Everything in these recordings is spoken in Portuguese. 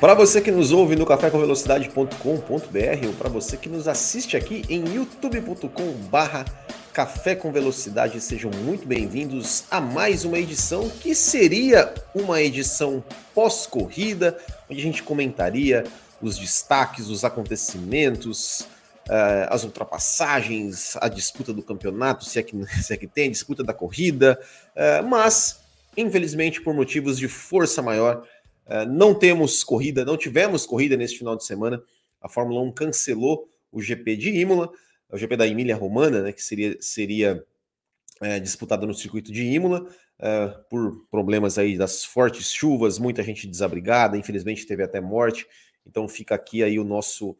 Para você que nos ouve no cafécomvelocidade.com.br ou para você que nos assiste aqui em youtube.com/barra Café com Velocidade, sejam muito bem-vindos a mais uma edição que seria uma edição pós-corrida, onde a gente comentaria os destaques, os acontecimentos, uh, as ultrapassagens, a disputa do campeonato, se é que, se é que tem, disputa da corrida, uh, mas, infelizmente, por motivos de força maior, não temos corrida, não tivemos corrida neste final de semana. A Fórmula 1 cancelou o GP de Imola o GP da Emília Romana, né, que seria, seria é, disputado no circuito de Imola, é, por problemas aí das fortes chuvas, muita gente desabrigada, infelizmente teve até morte, então fica aqui aí o nosso,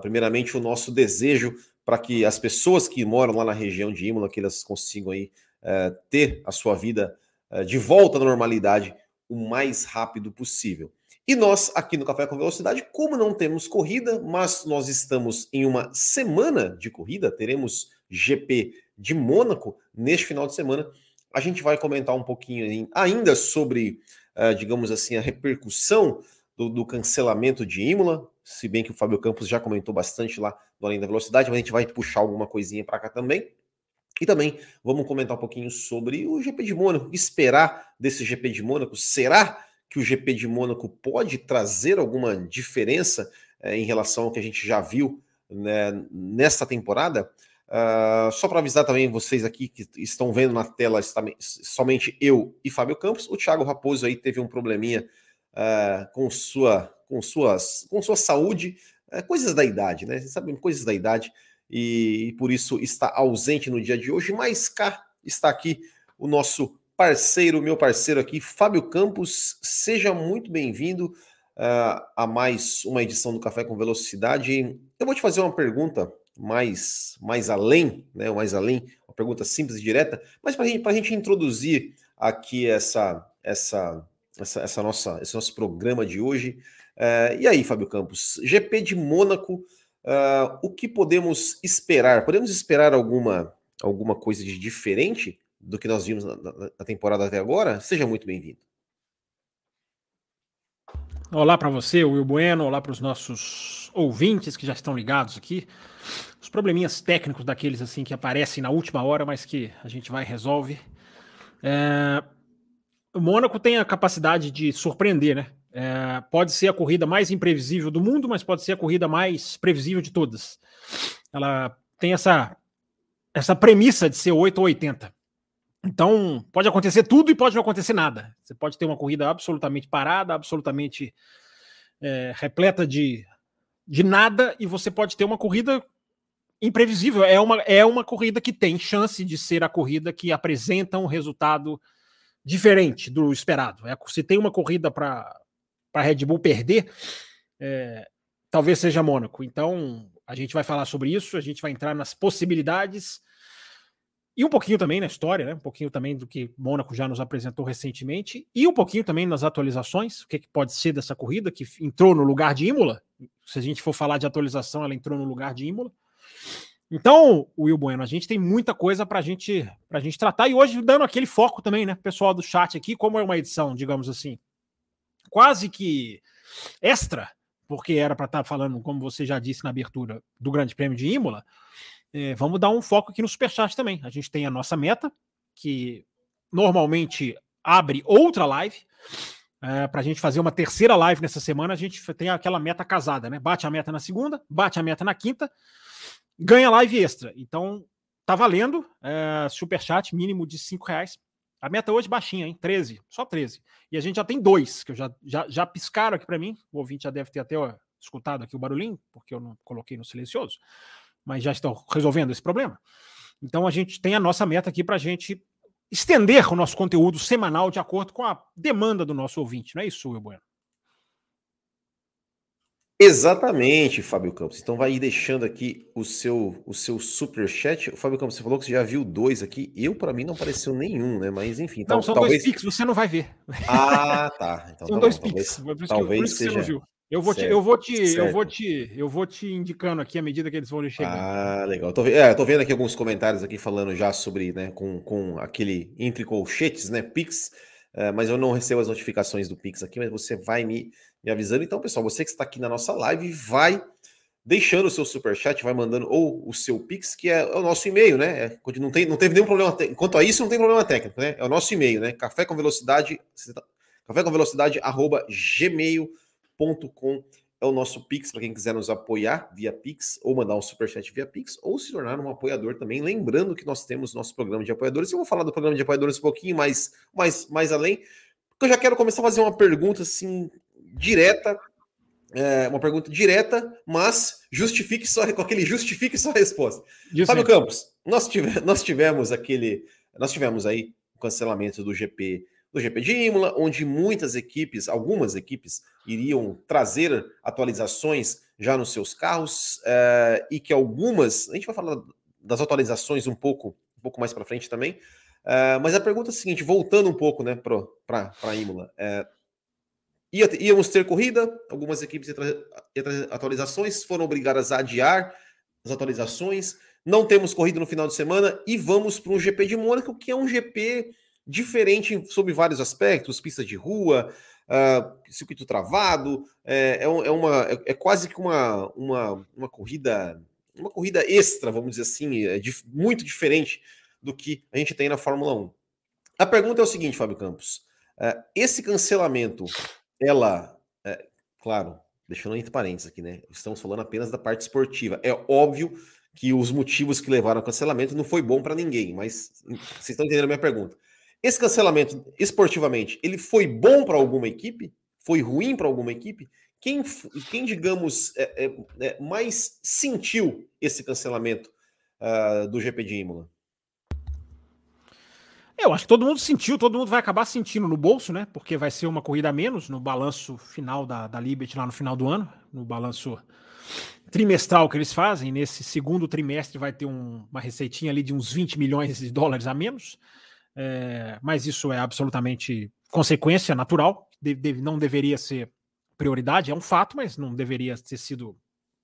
primeiramente o nosso desejo para que as pessoas que moram lá na região de Imola, que elas consigam aí é, ter a sua vida de volta à normalidade o mais rápido possível. E nós, aqui no Café com Velocidade, como não temos corrida, mas nós estamos em uma semana de corrida, teremos GP de Mônaco neste final de semana. A gente vai comentar um pouquinho ainda sobre, uh, digamos assim, a repercussão do, do, cancelamento de Imola, se bem que o Fábio Campos já comentou bastante lá no Além da Velocidade, mas a gente vai puxar alguma coisinha para cá também. E também vamos comentar um pouquinho sobre o GP de Mônaco, esperar desse GP de Mônaco, será que o GP de Mônaco pode trazer alguma diferença é, em relação ao que a gente já viu né, nesta temporada. Uh, só para avisar também vocês aqui que estão vendo na tela somente eu e Fábio Campos, o Thiago Raposo aí teve um probleminha uh, com sua com suas com sua saúde, uh, coisas da idade, né? Vocês sabem coisas da idade e, e por isso está ausente no dia de hoje, mas cá está aqui o nosso parceiro, meu parceiro aqui, Fábio Campos. Seja muito bem-vindo uh, a mais uma edição do Café com Velocidade. Eu vou te fazer uma pergunta mais, mais além, né? Mais além, uma pergunta simples e direta, mas para gente, a gente introduzir aqui essa, essa, essa, essa, nossa, esse nosso programa de hoje. Uh, e aí, Fábio Campos, GP de Mônaco, uh, o que podemos esperar? Podemos esperar alguma, alguma coisa de diferente do que nós vimos na, na, temporada até agora, seja muito bem-vindo. Olá para você, Will Bueno, olá para os nossos ouvintes que já estão ligados aqui. Os probleminhas técnicos daqueles assim que aparecem na última hora, mas que a gente vai e resolve. É... O Mônaco tem a capacidade de surpreender, né? É... Pode ser a corrida mais imprevisível do mundo, mas pode ser a corrida mais previsível de todas. Ela tem essa, essa premissa de ser 8 ou 80. Então, pode acontecer tudo e pode não acontecer nada. Você pode ter uma corrida absolutamente parada, absolutamente é, repleta de, de nada, e você pode ter uma corrida imprevisível. É uma, é uma corrida que tem chance de ser a corrida que apresenta um resultado diferente do esperado. É, se tem uma corrida para a Red Bull perder, é, talvez seja Mônaco. Então, a gente vai falar sobre isso, a gente vai entrar nas possibilidades e um pouquinho também na história, né? Um pouquinho também do que Mônaco já nos apresentou recentemente, e um pouquinho também nas atualizações, o que, que pode ser dessa corrida, que entrou no lugar de Imola. Se a gente for falar de atualização, ela entrou no lugar de Imola. Então, Will Bueno, a gente tem muita coisa para gente, a gente tratar, e hoje dando aquele foco também, né? Pessoal do chat aqui, como é uma edição, digamos assim, quase que extra, porque era para estar tá falando, como você já disse na abertura, do Grande Prêmio de Imola é, vamos dar um foco aqui no Superchat também. A gente tem a nossa meta, que normalmente abre outra live. É, para a gente fazer uma terceira live nessa semana, a gente tem aquela meta casada, né? Bate a meta na segunda, bate a meta na quinta, ganha live extra. Então, tá valendo. É, superchat mínimo de cinco reais. A meta hoje baixinha, hein? 13, só 13. E a gente já tem dois, que eu já, já, já piscaram aqui para mim. O ouvinte já deve ter até ó, escutado aqui o barulhinho, porque eu não coloquei no silencioso mas já estão resolvendo esse problema. Então a gente tem a nossa meta aqui para a gente estender o nosso conteúdo semanal de acordo com a demanda do nosso ouvinte, não é isso, Will Bueno? Exatamente, Fábio Campos. Então vai deixando aqui o seu o seu super chat. Fábio Campos, você falou que você já viu dois aqui. Eu para mim não apareceu nenhum, né? Mas enfim, não, tal, são talvez... dois Pix, você não vai ver. Ah, tá. Então, são tá dois bom, Pix. Talvez, seja... você não viu. Eu vou, te, eu vou te, certo. eu vou te, eu vou te indicando aqui à medida que eles vão chegando. Ah, legal. Tô, é, tô vendo aqui alguns comentários aqui falando já sobre, né, com, com aquele entre colchetes, né, Pix. Uh, mas eu não recebo as notificações do Pix aqui, mas você vai me me avisando. Então, pessoal, você que está aqui na nossa live, vai deixando o seu super chat, vai mandando ou o seu Pix, que é o nosso e-mail, né? É, não, tem, não teve nenhum problema. Quanto a isso, não tem problema técnico, né? É o nosso e-mail, né? Café com velocidade, tá, café com velocidade, arroba gmail.com é o nosso Pix para quem quiser nos apoiar via Pix ou mandar um superchat via Pix ou se tornar um apoiador também. Lembrando que nós temos nosso programa de apoiadores. Eu vou falar do programa de apoiadores um pouquinho mais, mais, mais além, porque eu já quero começar a fazer uma pergunta assim direta, é, uma pergunta direta, mas justifique só com aquele justifique sua resposta. Fábio Campos, nós, tive, nós tivemos aquele, nós tivemos aí o cancelamento do GP do GP de Imola, onde muitas equipes, algumas equipes, iriam trazer atualizações já nos seus carros é, e que algumas, a gente vai falar das atualizações um pouco, um pouco mais para frente também. É, mas a pergunta é a seguinte, voltando um pouco né, para a Imola, é, Ia, íamos ter corrida, algumas equipes iam trazer atualizações, foram obrigadas a adiar as atualizações. Não temos corrida no final de semana e vamos para um GP de Mônaco, que é um GP diferente sob vários aspectos, pista de rua, uh, circuito travado, é, é, é uma, é, é, quase que uma, uma, uma corrida uma corrida extra, vamos dizer assim, é muito diferente do que a gente tem na Fórmula 1. A pergunta é o seguinte, Fábio Campos: uh, esse cancelamento ela, é, claro, deixando entre parênteses aqui, né? Estamos falando apenas da parte esportiva. É óbvio que os motivos que levaram ao cancelamento não foi bom para ninguém, mas vocês estão entendendo a minha pergunta. Esse cancelamento, esportivamente, ele foi bom para alguma equipe? Foi ruim para alguma equipe? Quem, quem digamos, é, é, é, mais sentiu esse cancelamento uh, do GP de Imola? Eu acho que todo mundo sentiu, todo mundo vai acabar sentindo no bolso, né? Porque vai ser uma corrida a menos no balanço final da, da Liberty lá no final do ano, no balanço trimestral que eles fazem. Nesse segundo trimestre vai ter um, uma receitinha ali de uns 20 milhões de dólares a menos. É, mas isso é absolutamente consequência natural, não deveria ser prioridade, é um fato, mas não deveria ter sido.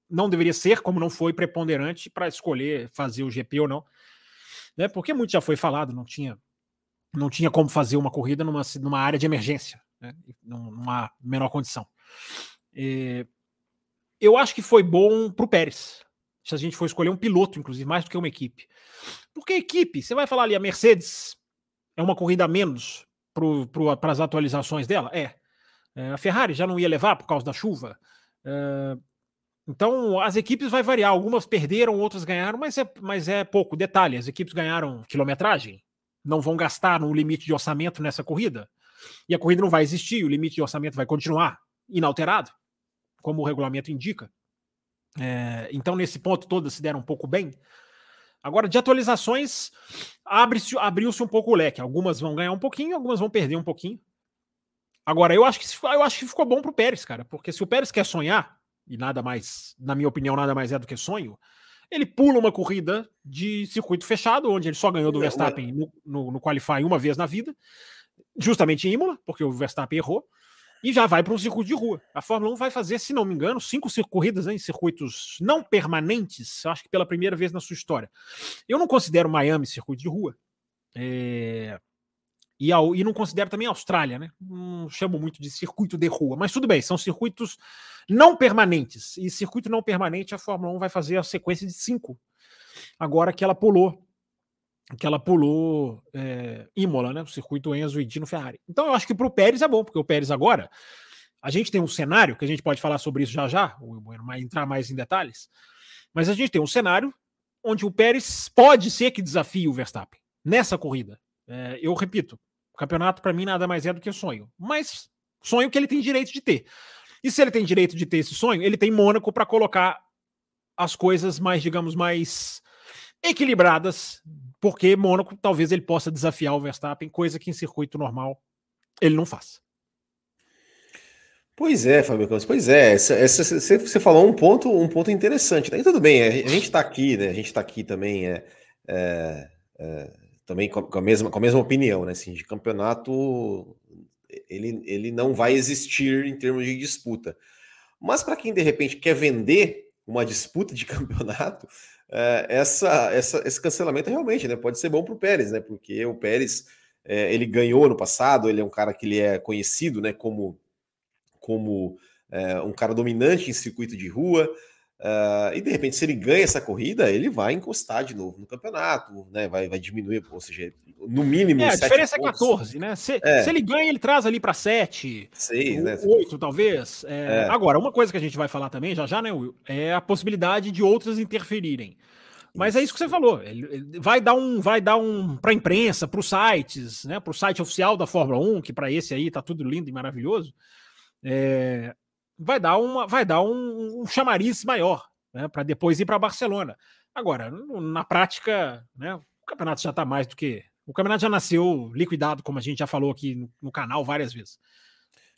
Não deveria ser, como não foi preponderante para escolher fazer o GP ou não. Né? Porque muito já foi falado, não tinha não tinha como fazer uma corrida numa, numa área de emergência, né? numa menor condição. É, eu acho que foi bom para o Pérez, se a gente for escolher um piloto, inclusive, mais do que uma equipe. Porque a equipe, você vai falar ali, a Mercedes é uma corrida a menos para as atualizações dela? É. é. A Ferrari já não ia levar por causa da chuva. É, então, as equipes vai variar. Algumas perderam, outras ganharam, mas é, mas é pouco. Detalhe: as equipes ganharam quilometragem, não vão gastar no limite de orçamento nessa corrida. E a corrida não vai existir, o limite de orçamento vai continuar inalterado, como o regulamento indica. É, então, nesse ponto, todas se deram um pouco bem. Agora, de atualizações, abriu-se um pouco o leque. Algumas vão ganhar um pouquinho, algumas vão perder um pouquinho. Agora, eu acho que, eu acho que ficou bom para o Pérez, cara, porque se o Pérez quer sonhar, e nada mais, na minha opinião, nada mais é do que sonho, ele pula uma corrida de circuito fechado, onde ele só ganhou do Verstappen no, no, no Qualify uma vez na vida, justamente em Imola, porque o Verstappen errou, e já vai para um circuito de rua. A Fórmula 1 vai fazer, se não me engano, cinco corridas em circuitos não permanentes, acho que pela primeira vez na sua história. Eu não considero Miami circuito de rua. É... E, ao, e não considero também Austrália, né? Não chamo muito de circuito de rua, mas tudo bem, são circuitos não permanentes. E circuito não permanente, a Fórmula 1 vai fazer a sequência de cinco. Agora que ela pulou, que ela pulou é, Imola, né? O circuito Enzo e Dino Ferrari. Então eu acho que para o Pérez é bom, porque o Pérez agora, a gente tem um cenário, que a gente pode falar sobre isso já já, ou entrar mais em detalhes, mas a gente tem um cenário onde o Pérez pode ser que desafie o Verstappen nessa corrida. É, eu repito, campeonato, para mim, nada mais é do que sonho. Mas sonho que ele tem direito de ter. E se ele tem direito de ter esse sonho, ele tem Mônaco para colocar as coisas mais, digamos, mais equilibradas, porque Mônaco talvez ele possa desafiar o Verstappen, coisa que em circuito normal ele não faz. Pois é, Fábio Campos, pois é. Essa, essa, você, falou um ponto, um ponto interessante. Né? E tudo bem, a gente está aqui, né? A gente está aqui também, é, é, é, também com, com, a mesma, com a mesma opinião, né? Assim, de campeonato, ele, ele não vai existir em termos de disputa. Mas para quem de repente quer vender uma disputa de campeonato, é, essa, essa, esse cancelamento realmente né, pode ser bom para o Pérez, né? Porque o Pérez é, ele ganhou no passado, ele é um cara que ele é conhecido né, como como é, um cara dominante em circuito de rua. Uh, e de repente, se ele ganha essa corrida, ele vai encostar de novo no campeonato, né? Vai, vai diminuir, ou seja, no mínimo. É, a diferença é pontos. é 14, né? Se, é. se, ele ganha, ele traz ali para 7, 6, né? 8, talvez. É, é. Agora, uma coisa que a gente vai falar também, já já, né, Will? É a possibilidade de outras interferirem. Mas é isso que você falou. Ele, ele vai dar um, vai dar um para a imprensa, para os sites, né? Para o site oficial da Fórmula 1, que para esse aí tá tudo lindo e maravilhoso é, vai dar, uma, vai dar um, um chamariz maior né, para depois ir para Barcelona. Agora, na prática, né, o campeonato já está mais do que. O campeonato já nasceu liquidado, como a gente já falou aqui no, no canal várias vezes.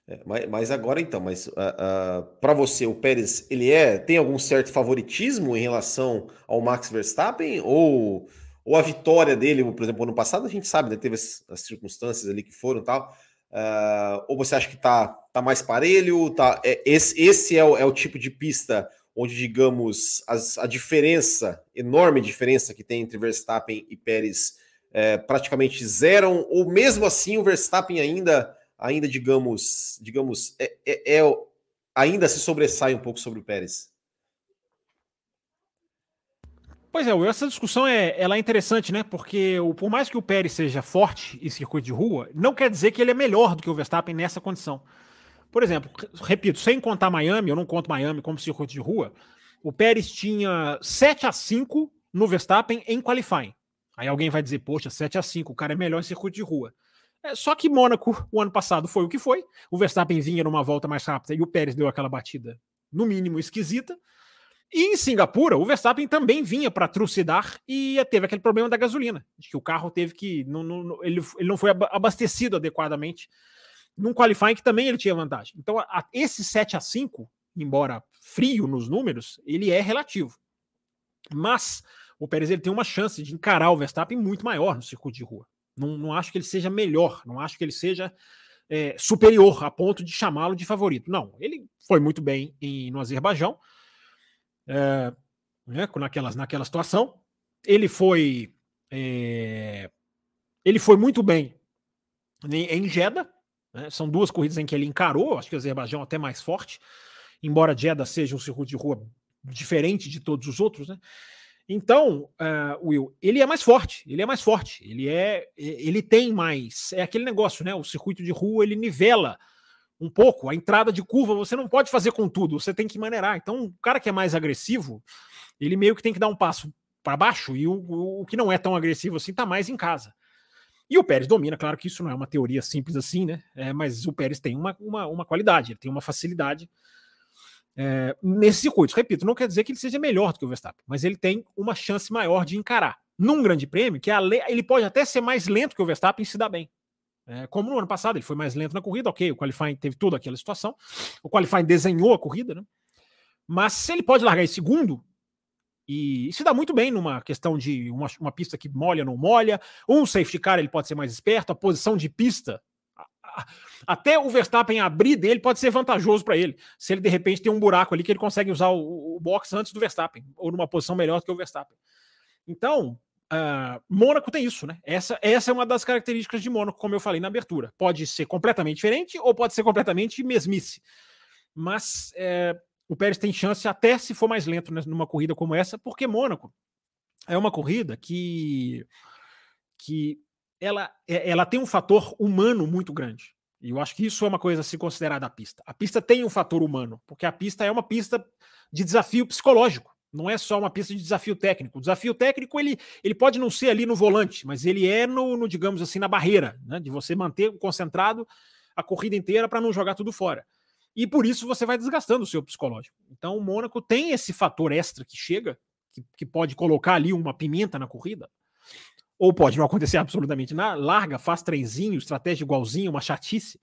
É, mas, mas, agora então, mas uh, uh, para você o Pérez ele é tem algum certo favoritismo em relação ao Max Verstappen ou, ou a vitória dele, por exemplo, ano passado a gente sabe, né, teve as, as circunstâncias ali que foram tal, Uh, ou você acha que tá, tá mais parelho? Tá, é, esse esse é, o, é o tipo de pista onde, digamos, as, a diferença, enorme diferença que tem entre Verstappen e Pérez é, praticamente zeram, ou mesmo assim o Verstappen ainda, ainda digamos, digamos é, é, é ainda se sobressai um pouco sobre o Pérez? Pois é, essa discussão é, ela é interessante, né? Porque o, por mais que o Pérez seja forte em circuito de rua, não quer dizer que ele é melhor do que o Verstappen nessa condição. Por exemplo, repito, sem contar Miami, eu não conto Miami como circuito de rua, o Pérez tinha 7 a 5 no Verstappen em qualifying. Aí alguém vai dizer, poxa, 7 a 5 o cara é melhor em circuito de rua. É, só que Mônaco, o ano passado, foi o que foi. O Verstappen vinha numa volta mais rápida e o Pérez deu aquela batida, no mínimo, esquisita. E em Singapura, o Verstappen também vinha para trucidar e teve aquele problema da gasolina, de que o carro teve que. Não, não, ele, ele não foi abastecido adequadamente num qualifying que também ele tinha vantagem. Então, a, esse 7 a 5 embora frio nos números, ele é relativo. Mas o Pérez ele tem uma chance de encarar o Verstappen muito maior no circuito de rua. Não, não acho que ele seja melhor, não acho que ele seja é, superior a ponto de chamá-lo de favorito. Não, ele foi muito bem em, no Azerbaijão é, né, naquelas, naquela situação. Ele foi é, ele foi muito bem em, Jeddah. Né, são duas corridas em que ele encarou. Acho que o Azerbaijão é até mais forte, embora Jeddah seja um circuito de rua diferente de todos os outros, né? Então, uh, Will, ele é mais forte, ele é mais forte, ele é, ele tem mais, é aquele negócio, né? O circuito de rua ele nivela um pouco. A entrada de curva você não pode fazer com tudo, você tem que maneirar. Então, o cara que é mais agressivo, ele meio que tem que dar um passo para baixo e o, o, que não é tão agressivo assim está mais em casa. E o Pérez domina, claro que isso não é uma teoria simples assim, né? É, mas o Pérez tem uma, uma, uma qualidade, ele tem uma facilidade é, nesses circuitos. Repito, não quer dizer que ele seja melhor do que o Verstappen, mas ele tem uma chance maior de encarar. Num grande prêmio, que a, ele pode até ser mais lento que o Verstappen se dá bem. É, como no ano passado, ele foi mais lento na corrida, ok, o qualifying teve toda aquela situação, o qualifying desenhou a corrida, né? Mas se ele pode largar em segundo, e, e se dá muito bem numa questão de uma, uma, pista que molha ou não molha, um safety car ele pode ser mais esperto, a posição de pista, a, a, até o Verstappen abrir dele pode ser vantajoso para ele, se ele de repente tem um buraco ali que ele consegue usar o, o box antes do Verstappen, ou numa posição melhor do que o Verstappen. Então, Uh, Mônaco tem isso, né? Essa, essa é uma das características de Mônaco, como eu falei na abertura. Pode ser completamente diferente ou pode ser completamente mesmice. Mas é, o Pérez tem chance até se for mais lento né, numa corrida como essa, porque Mônaco é uma corrida que, que ela, é, ela tem um fator humano muito grande. E eu acho que isso é uma coisa a se considerar da pista. A pista tem um fator humano, porque a pista é uma pista de desafio psicológico. Não é só uma pista de desafio técnico. O desafio técnico ele, ele pode não ser ali no volante, mas ele é no, no digamos assim, na barreira, né? de você manter concentrado a corrida inteira para não jogar tudo fora. E por isso você vai desgastando o seu psicológico. Então o Mônaco tem esse fator extra que chega, que, que pode colocar ali uma pimenta na corrida, ou pode não acontecer absolutamente nada, larga, faz trenzinho, estratégia igualzinho, uma chatice.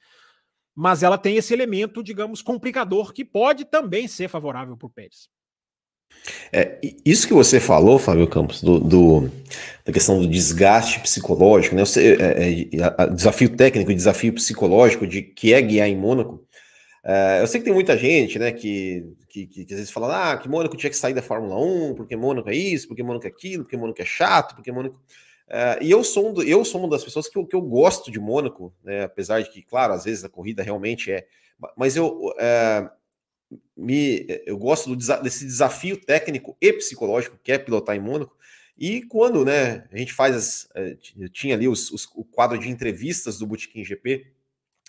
mas ela tem esse elemento, digamos, complicador que pode também ser favorável para o Pérez. É, isso que você falou, Fábio Campos, do, do da questão do desgaste psicológico, né? Você, é, é, desafio técnico e desafio psicológico de que é guiar em Mônaco. É, eu sei que tem muita gente, né, que, que, que, que, às vezes fala, ah, que Mônaco tinha que sair da Fórmula 1, porque Mônaco é isso, porque Mônaco é aquilo, porque Mônaco é chato, porque Mônaco. É, e eu sou, um, eu sou uma das pessoas que eu, que eu gosto de Mônaco, né, apesar de que, claro, às vezes a corrida realmente é. Mas eu, é, me, eu gosto do, desse desafio técnico e psicológico que é pilotar em Mônaco. E quando né, a gente faz as. Eh, tinha ali os, os, o quadro de entrevistas do Botequim GP,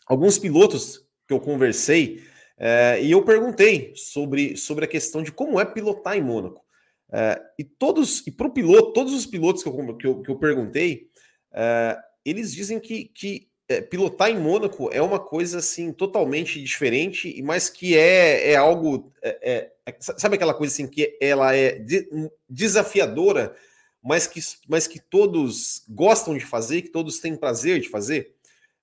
alguns pilotos que eu conversei é, e eu perguntei sobre, sobre a questão de como é pilotar em Mônaco. É, e todos, e para o piloto, todos os pilotos que eu, que eu, que eu perguntei, é, eles dizem que, que é, pilotar em Mônaco é uma coisa assim totalmente diferente, mas que é, é algo. É, é, sabe aquela coisa assim que ela é de, desafiadora, mas que, mas que todos gostam de fazer, que todos têm prazer de fazer?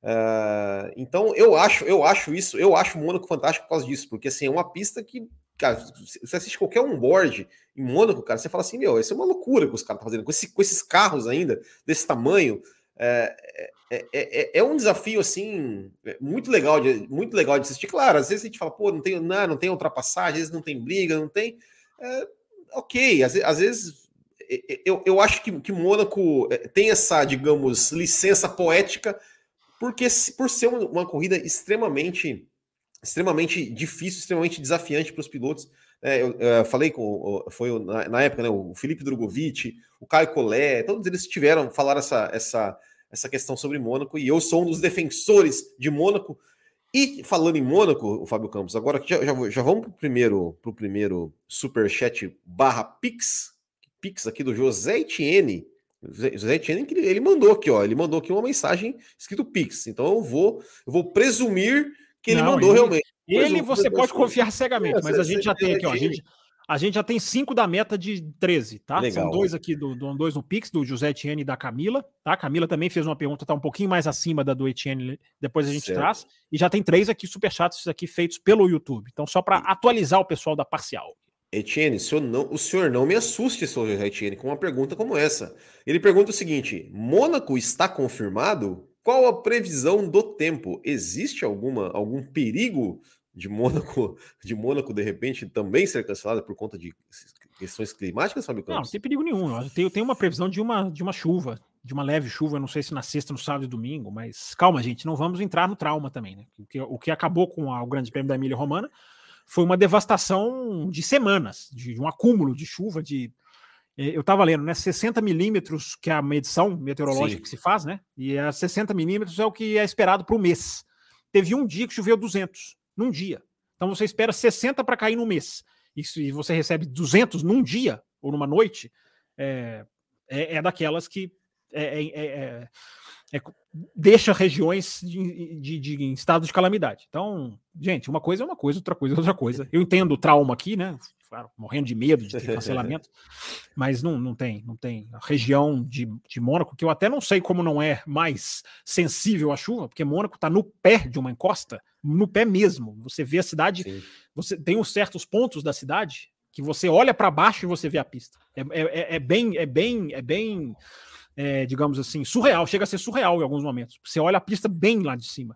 Uh, então eu acho, eu acho isso, eu acho Mônaco fantástico por causa disso, porque assim, é uma pista que, cara, você assiste qualquer onboard em Mônaco, cara, você fala assim, meu, isso é uma loucura que os caras estão fazendo, com, esse, com esses carros ainda, desse tamanho. É, é, é, é, um desafio assim muito legal de muito legal de assistir. Claro, às vezes a gente fala, pô, não tem, não, não tem ultrapassagem, às vezes não tem briga, não tem. É, ok, às, às, vezes eu, eu acho que, que Mônaco tem essa, digamos, licença poética, porque por ser uma corrida extremamente extremamente difícil, extremamente desafiante para os pilotos. É, eu, eu, falei com foi na, na, época né, o Felipe Drogovic, o Caio Collet, todos eles tiveram falar essa, essa essa questão sobre Mônaco, e eu sou um dos defensores de Mônaco. E falando em Mônaco, o Fábio Campos, agora já, já, já vamos para o primeiro, pro primeiro superchat barra Pix, Pix aqui do José Etienne. José Etienne, ele mandou aqui, ó, ele mandou aqui uma mensagem escrito Pix. Então eu vou, eu vou presumir que ele Não, mandou ele, realmente. Ele você pode confiar cegamente, é, mas a gente já tem aqui, ó, a gente, a gente já tem cinco da meta de 13, tá? Legal, São dois aqui, do, do, dois no Pix, do José Etienne e da Camila, tá? A Camila também fez uma pergunta, tá um pouquinho mais acima da do Etienne, depois a gente certo. traz. E já tem três aqui, superchats aqui feitos pelo YouTube. Então, só para atualizar o pessoal da Parcial. Etienne, o senhor, não, o senhor não me assuste, senhor Etienne, com uma pergunta como essa. Ele pergunta o seguinte: Mônaco está confirmado? Qual a previsão do tempo? Existe alguma algum perigo de Mônaco, de Mônaco de repente também ser cancelada por conta de questões climáticas, Fábio Campos? Não, não tem perigo nenhum. Tem, tem uma previsão de uma, de uma chuva, de uma leve chuva, não sei se na sexta, no sábado e domingo, mas calma, gente, não vamos entrar no trauma também, né? O que, o que acabou com a, o Grande Prêmio da Emília Romana foi uma devastação de semanas, de, de um acúmulo de chuva, de é, eu estava lendo, né? 60 milímetros, que é a medição meteorológica Sim. que se faz, né? E a 60 milímetros é o que é esperado para o mês. Teve um dia que choveu 200 num dia. Então você espera 60 para cair no mês. E se você recebe 200 num dia ou numa noite, é, é, é daquelas que é, é, deixa regiões de, de, de, em estado de calamidade. Então, gente, uma coisa é uma coisa, outra coisa é outra coisa. Eu entendo o trauma aqui, né? Claro, morrendo de medo de ter cancelamento, mas não, não tem, não tem. A região de, de Mônaco, que eu até não sei como não é mais sensível à chuva, porque Mônaco está no pé de uma encosta, no pé mesmo. Você vê a cidade, Sim. você tem uns certos pontos da cidade que você olha para baixo e você vê a pista. É, é, é, é bem, é bem, é bem é, digamos assim, surreal, chega a ser surreal em alguns momentos. Você olha a pista bem lá de cima.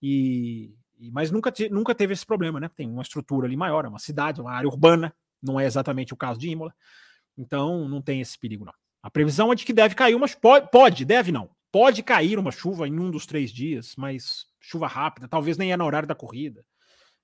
E, e mas nunca, te, nunca teve esse problema, né? Tem uma estrutura ali maior, é uma cidade, uma área urbana, não é exatamente o caso de Imola. Então não tem esse perigo, não. A previsão é de que deve cair uma. Pode, pode, deve não. Pode cair uma chuva em um dos três dias, mas chuva rápida, talvez nem é no horário da corrida.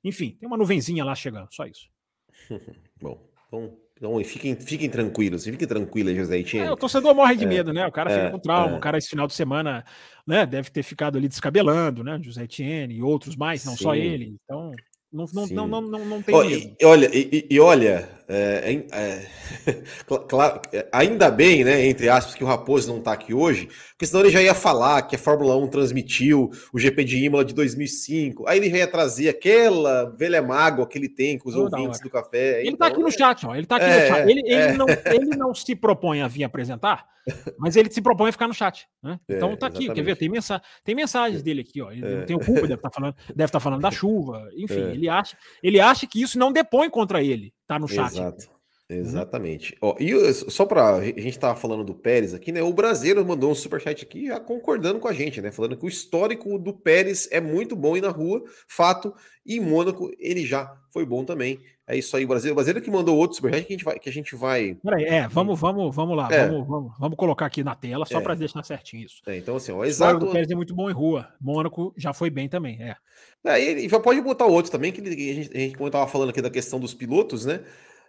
Enfim, tem uma nuvenzinha lá chegando, só isso. Bom, então então, fiquem, fiquem tranquilos, fiquem tranquilos, José Etienne. É, o torcedor morre de é, medo, né? O cara fica é, com trauma, é. o cara esse final de semana né, deve ter ficado ali descabelando, né? José Etienne e outros mais, não Sim. só ele. Então, não, não, não, não, não, não tem oh, e, olha, e, e, olha, é, é, claro, é, ainda bem, né, entre aspas, que o Raposo não está aqui hoje, porque senão ele já ia falar que a Fórmula 1 transmitiu o GP de Imola de 2005, aí ele já ia trazer aquela velha mágoa que ele tem com os ouvintes do café. Ele está então, aqui no chat, ó, ele está aqui no chat. Ele, ele, não, ele não se propõe a vir apresentar, mas ele se propõe a ficar no chat. Né? Então está aqui, quer ver? Tem, mensa tem mensagens dele aqui, ó. Ele não tem o culpa, deve estar tá falando, deve tá falando da chuva, enfim, ele acha, ele acha que isso não depõe contra ele, tá no chat. Exato. Uhum. Exatamente. Ó, e só para a gente estava falando do Pérez aqui, né? O brasileiro mandou um superchat aqui já concordando com a gente, né? Falando que o histórico do Pérez é muito bom e na rua, fato. E em Mônaco ele já foi bom também. É isso aí, o brasileiro. O brasileiro que mandou outro superchat que a gente vai. Que a gente vai... Peraí, é, vamos, vamos, vamos lá. É. Vamos, vamos, vamos colocar aqui na tela só é. para deixar certinho isso. É, então, assim, ó, exato. O Pérez é muito bom em rua. Mônaco já foi bem também, é. é e já pode botar outro também, que a gente, a gente como estava falando aqui da questão dos pilotos, né?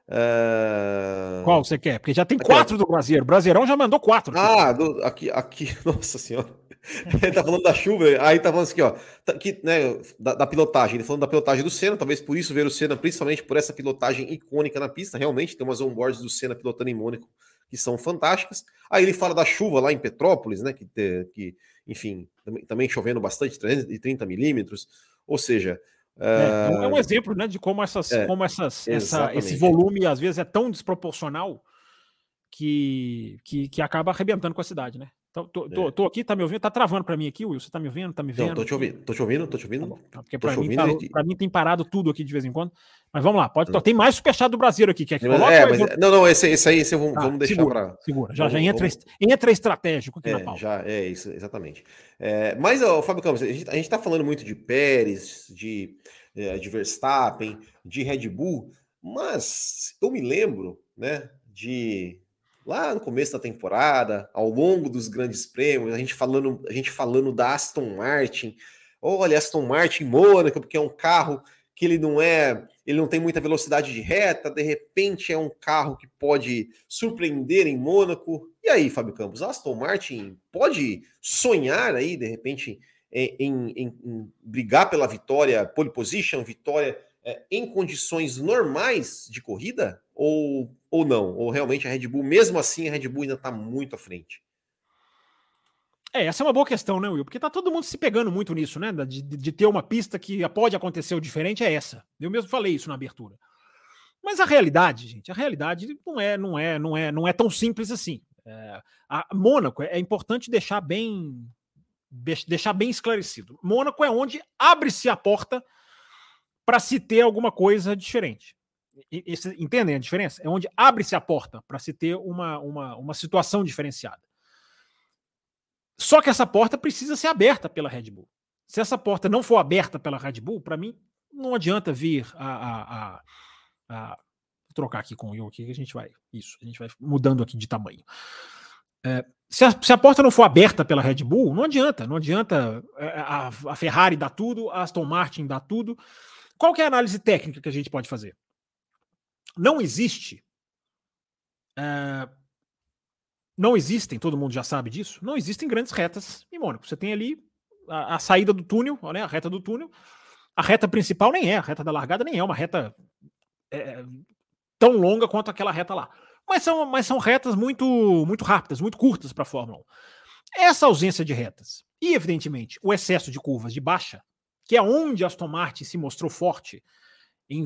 Uh... Qual você quer? Porque já tem quatro do Brasileiro. O Brasileirão já mandou quatro. Ah, do, aqui, aqui, nossa senhora. Ele tá falando da chuva, aí tá falando assim, ó, tá, que, né, da, da, pilotagem, ele falando da pilotagem do Senna, talvez por isso ver o Senna, principalmente por essa pilotagem icônica na pista, realmente, tem umas onboards do Senna pilotando em Mônaco que são fantásticas. Aí ele fala da chuva lá em Petrópolis, né, que, que enfim, também, também chovendo bastante, 330 milímetros, ou seja, é, é, um ah, exemplo né, de como, essas, é, como essas, essa, esse volume às vezes é tão desproporcional que, que, que acaba arrebentando com a cidade, né? Tô, tô, tô, é. tô, aqui, tá me ouvindo? Tá travando para mim aqui, Will? Você tá me ouvindo? Tá me vendo? Não, tô te ouvindo, tô te ouvindo, tô te ouvindo. Tá porque para mim, parou, pra mim tem parado tudo aqui de vez em quando. Mas vamos lá, pode. Tem mais superchat do Brasil aqui. Quer que coloque? É, mas, não, não, esse, esse aí esse vamos, ah, vamos deixar para. Segura, já, vamos, já entra, vamos... entra estratégico aqui é, na pauta. Já, é isso, exatamente. É, mas, ó, Fábio Campos, a gente, a gente tá falando muito de Pérez, de é, de Verstappen, de Red Bull, mas eu me lembro, né, de lá no começo da temporada, ao longo dos grandes prêmios, a gente falando, a gente falando da Aston Martin. Olha, Aston Martin Mônaco, porque é um carro que ele não é, ele não tem muita velocidade de reta, de repente é um carro que pode surpreender em Mônaco. E aí, Fábio Campos, Aston Martin pode sonhar aí, de repente, em, em, em brigar pela vitória, pole position, vitória é, em condições normais de corrida? Ou, ou não? Ou realmente a Red Bull, mesmo assim, a Red Bull ainda está muito à frente? É, essa é uma boa questão, né, Will? Porque tá todo mundo se pegando muito nisso, né? De, de, ter uma pista que pode acontecer o diferente é essa. Eu mesmo falei isso na abertura. Mas a realidade, gente, a realidade não é, não é, não é, não é tão simples assim. É, a Mônaco é importante deixar bem deixar bem esclarecido. Mônaco é onde abre-se a porta para se ter alguma coisa diferente. entendem a diferença? É onde abre-se a porta para se ter uma, uma, uma situação diferenciada. Só que essa porta precisa ser aberta pela Red Bull. Se essa porta não for aberta pela Red Bull, para mim, não adianta vir a, a, a, a, trocar aqui com o aqui, que a gente vai. Isso, a gente vai mudando aqui de tamanho. É, se a, se a, porta não for aberta pela Red Bull, não adianta. Não adianta é, a, a, Ferrari dar tudo, a Aston Martin dar tudo. Qual é a análise técnica que a gente pode fazer? Não existe. É, não existem, todo mundo já sabe disso, não existem grandes retas em Mônaco. Você tem ali a, a saída do túnel, né, a reta do túnel. A reta principal nem é, a reta da largada nem é uma reta é, tão longa quanto aquela reta lá mas são, mas são retas muito, muito rápidas, muito curtas para a Fórmula 1. Essa ausência de retas e, evidentemente, o excesso de curvas de baixa, que é onde Aston Martin se mostrou forte em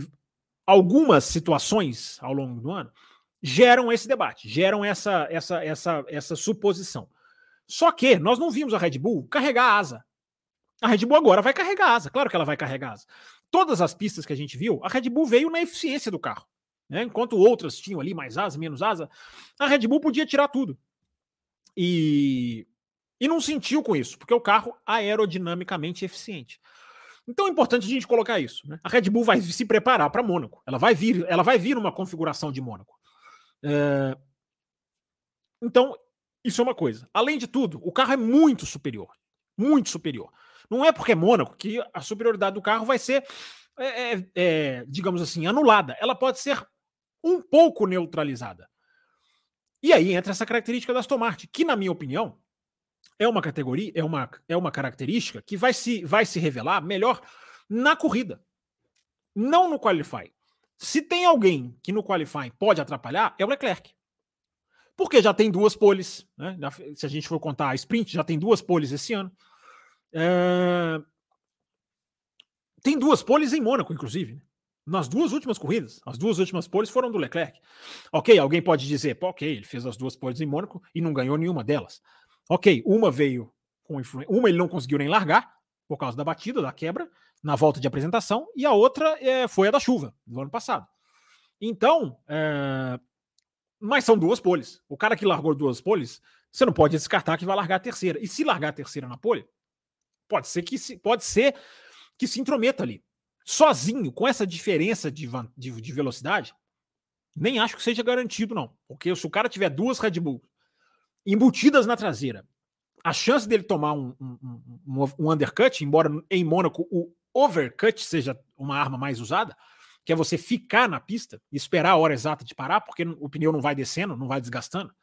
algumas situações ao longo do ano, geram esse debate, geram essa, essa, essa, essa suposição. Só que nós não vimos a Red Bull carregar a asa. A Red Bull agora vai carregar a asa, claro que ela vai carregar a asa. Todas as pistas que a gente viu, a Red Bull veio na eficiência do carro. Né? Enquanto outras tinham ali mais asa, menos asa, a Red Bull podia tirar tudo. E, e não sentiu com isso, porque o carro aerodinamicamente eficiente. Então é importante a gente colocar isso. Né? A Red Bull vai se preparar para Mônaco. Ela vai vir, ela vai vir numa configuração de Mônaco. É... Então, isso é uma coisa. Além de tudo, o carro é muito superior. Muito superior. Não é porque é Mônaco que a superioridade do carro vai ser, é, é, é digamos assim, anulada. Ela pode ser um pouco neutralizada. E aí entra essa característica da Aston Martin, que, na minha opinião, é uma categoria, é uma, é uma característica que vai se, vai se revelar melhor na corrida, não no Qualify. Se tem alguém que no qualifying pode atrapalhar, é o Leclerc. Porque já tem duas poles, né? Se a gente for contar a sprint, já tem duas poles esse ano. É... Tem duas poles em Mônaco, inclusive. Né? Nas duas últimas corridas. As duas últimas poles foram do Leclerc. Ok, alguém pode dizer, ok, ele fez as duas poles em Mônaco e não ganhou nenhuma delas. Ok, uma veio com influência. Uma ele não conseguiu nem largar, por causa da batida, da quebra, na volta de apresentação, e a outra é, foi a da chuva, do ano passado. Então, é... mas são duas poles. O cara que largou duas poles, você não pode descartar que vai largar a terceira. E se largar a terceira na pole, pode ser que se, pode ser que se intrometa ali. Sozinho, com essa diferença de, de, de velocidade, nem acho que seja garantido, não. Porque se o cara tiver duas Red Bull embutidas na traseira, a chance dele tomar um, um, um, um undercut, embora em Mônaco o overcut seja uma arma mais usada, que é você ficar na pista e esperar a hora exata de parar, porque o pneu não vai descendo, não vai desgastando.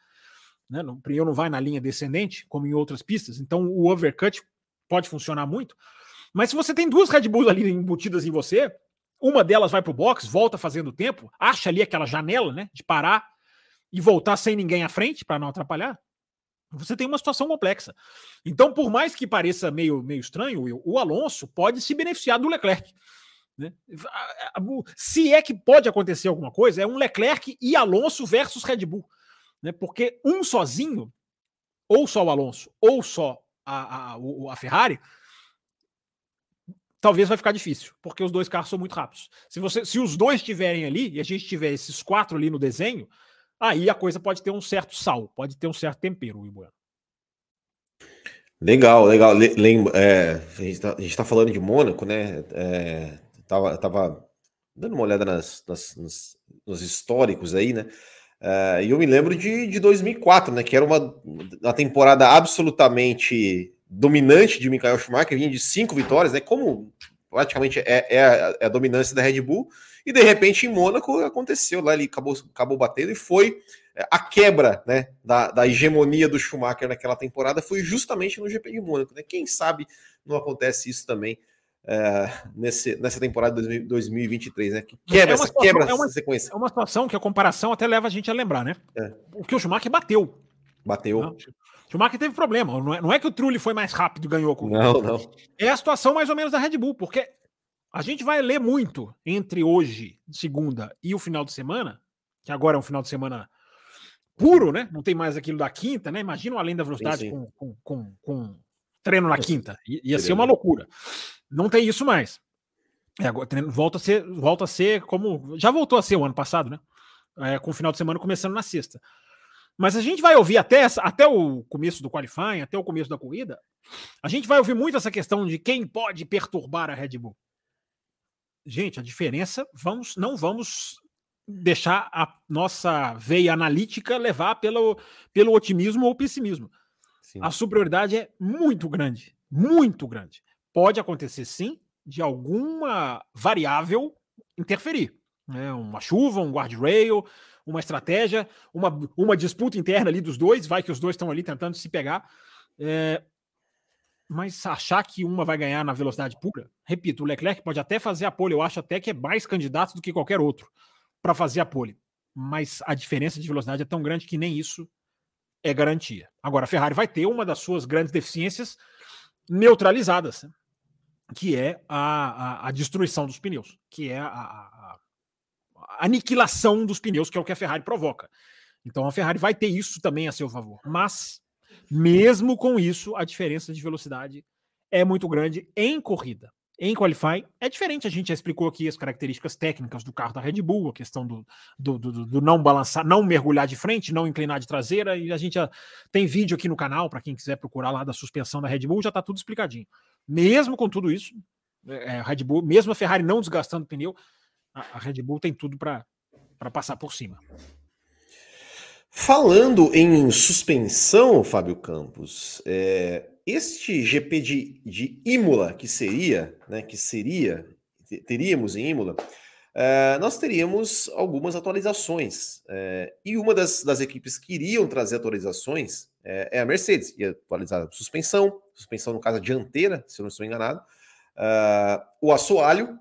Né? O pneu não vai na linha descendente, como em outras pistas. Então o overcut pode funcionar muito. Mas se você tem duas Red Bulls ali embutidas em você, uma delas vai para o box, volta fazendo tempo, acha ali aquela janela né, de parar e voltar sem ninguém à frente para não atrapalhar, você tem uma situação complexa. Então, por mais que pareça meio, meio estranho, o Alonso pode se beneficiar do Leclerc. Né? Se é que pode acontecer alguma coisa, é um Leclerc e Alonso versus Red Bull. Né? Porque um sozinho, ou só o Alonso, ou só a, a, a Ferrari, talvez vai ficar difícil, porque os dois carros são muito rápidos. Se, você, se os dois estiverem ali, e a gente tiver esses quatro ali no desenho, aí a coisa pode ter um certo sal, pode ter um certo tempero, Ibuano. Legal, legal. Lembra, é, a gente está tá falando de Mônaco, né? É, tava, tava dando uma olhada nas, nas, nos, nos históricos aí, né? É, e eu me lembro de, de 2004, né? Que era uma, uma temporada absolutamente dominante de Michael Schumacher, vinha de cinco vitórias, né? Como praticamente é, é, a, é, a, dominância da Red Bull, e de repente em Mônaco aconteceu lá, ele acabou, acabou batendo e foi é, a quebra né, da, da hegemonia do Schumacher naquela temporada foi justamente no GP de Mônaco. Né? Quem sabe não acontece isso também é, nesse, nessa temporada de 2023, né? Que quebra, é essa situação, quebra é uma, sequência. É uma situação que a comparação até leva a gente a lembrar, né? É. O que o Schumacher bateu. Bateu. Schumacher teve problema. Não é, não é que o Trulli foi mais rápido e ganhou. Com... Não, não. É a situação mais ou menos da Red Bull, porque a gente vai ler muito entre hoje, segunda, e o final de semana, que agora é um final de semana puro, né? Não tem mais aquilo da quinta, né? Imagina o além da velocidade sim, sim. Com, com, com, com, treino na quinta. I, ia ser uma loucura. Não tem isso mais. É, agora, volta a ser, volta a ser como. Já voltou a ser o ano passado, né? É, com o final de semana começando na sexta. Mas a gente vai ouvir até, até o começo do qualifying, até o começo da corrida, a gente vai ouvir muito essa questão de quem pode perturbar a Red Bull. Gente, a diferença, vamos, não vamos deixar a nossa veia analítica levar pelo, pelo otimismo ou pessimismo. Sim. A superioridade é muito grande, muito grande. Pode acontecer sim de alguma variável interferir. Né? Uma chuva, um guardrail, uma estratégia, uma, uma disputa interna ali dos dois, vai que os dois estão ali tentando se pegar. É, mas achar que uma vai ganhar na velocidade pura, repito, o Leclerc pode até fazer a pole, eu acho até que é mais candidato do que qualquer outro para fazer a pole. Mas a diferença de velocidade é tão grande que nem isso é garantia. Agora, a Ferrari vai ter uma das suas grandes deficiências neutralizadas, que é a, a, a, destruição dos pneus, que é a, a, aniquilação dos pneus, que é o que a Ferrari provoca. Então a Ferrari vai ter isso também a seu favor. Mas, mesmo com isso, a diferença de velocidade é muito grande em corrida. Em qualify é diferente, a gente já explicou aqui as características técnicas do carro da Red Bull, a questão do, do, do, do não balançar, não mergulhar de frente, não inclinar de traseira, e a gente já tem vídeo aqui no canal para quem quiser procurar lá da suspensão da Red Bull, já está tudo explicadinho. Mesmo com tudo isso, é, Red Bull, mesmo a Ferrari não desgastando o pneu, a, Red Bull tem tudo para passar por cima. Falando em suspensão, Fábio Campos, é, este GP de, de Imola, que seria, né, que seria, teríamos em Imola, é, nós teríamos algumas atualizações. É, e uma das, das, equipes que iriam trazer atualizações é, é, a Mercedes, ia atualizar a suspensão, suspensão no caso a dianteira, se eu não estou enganado, uh, o assoalho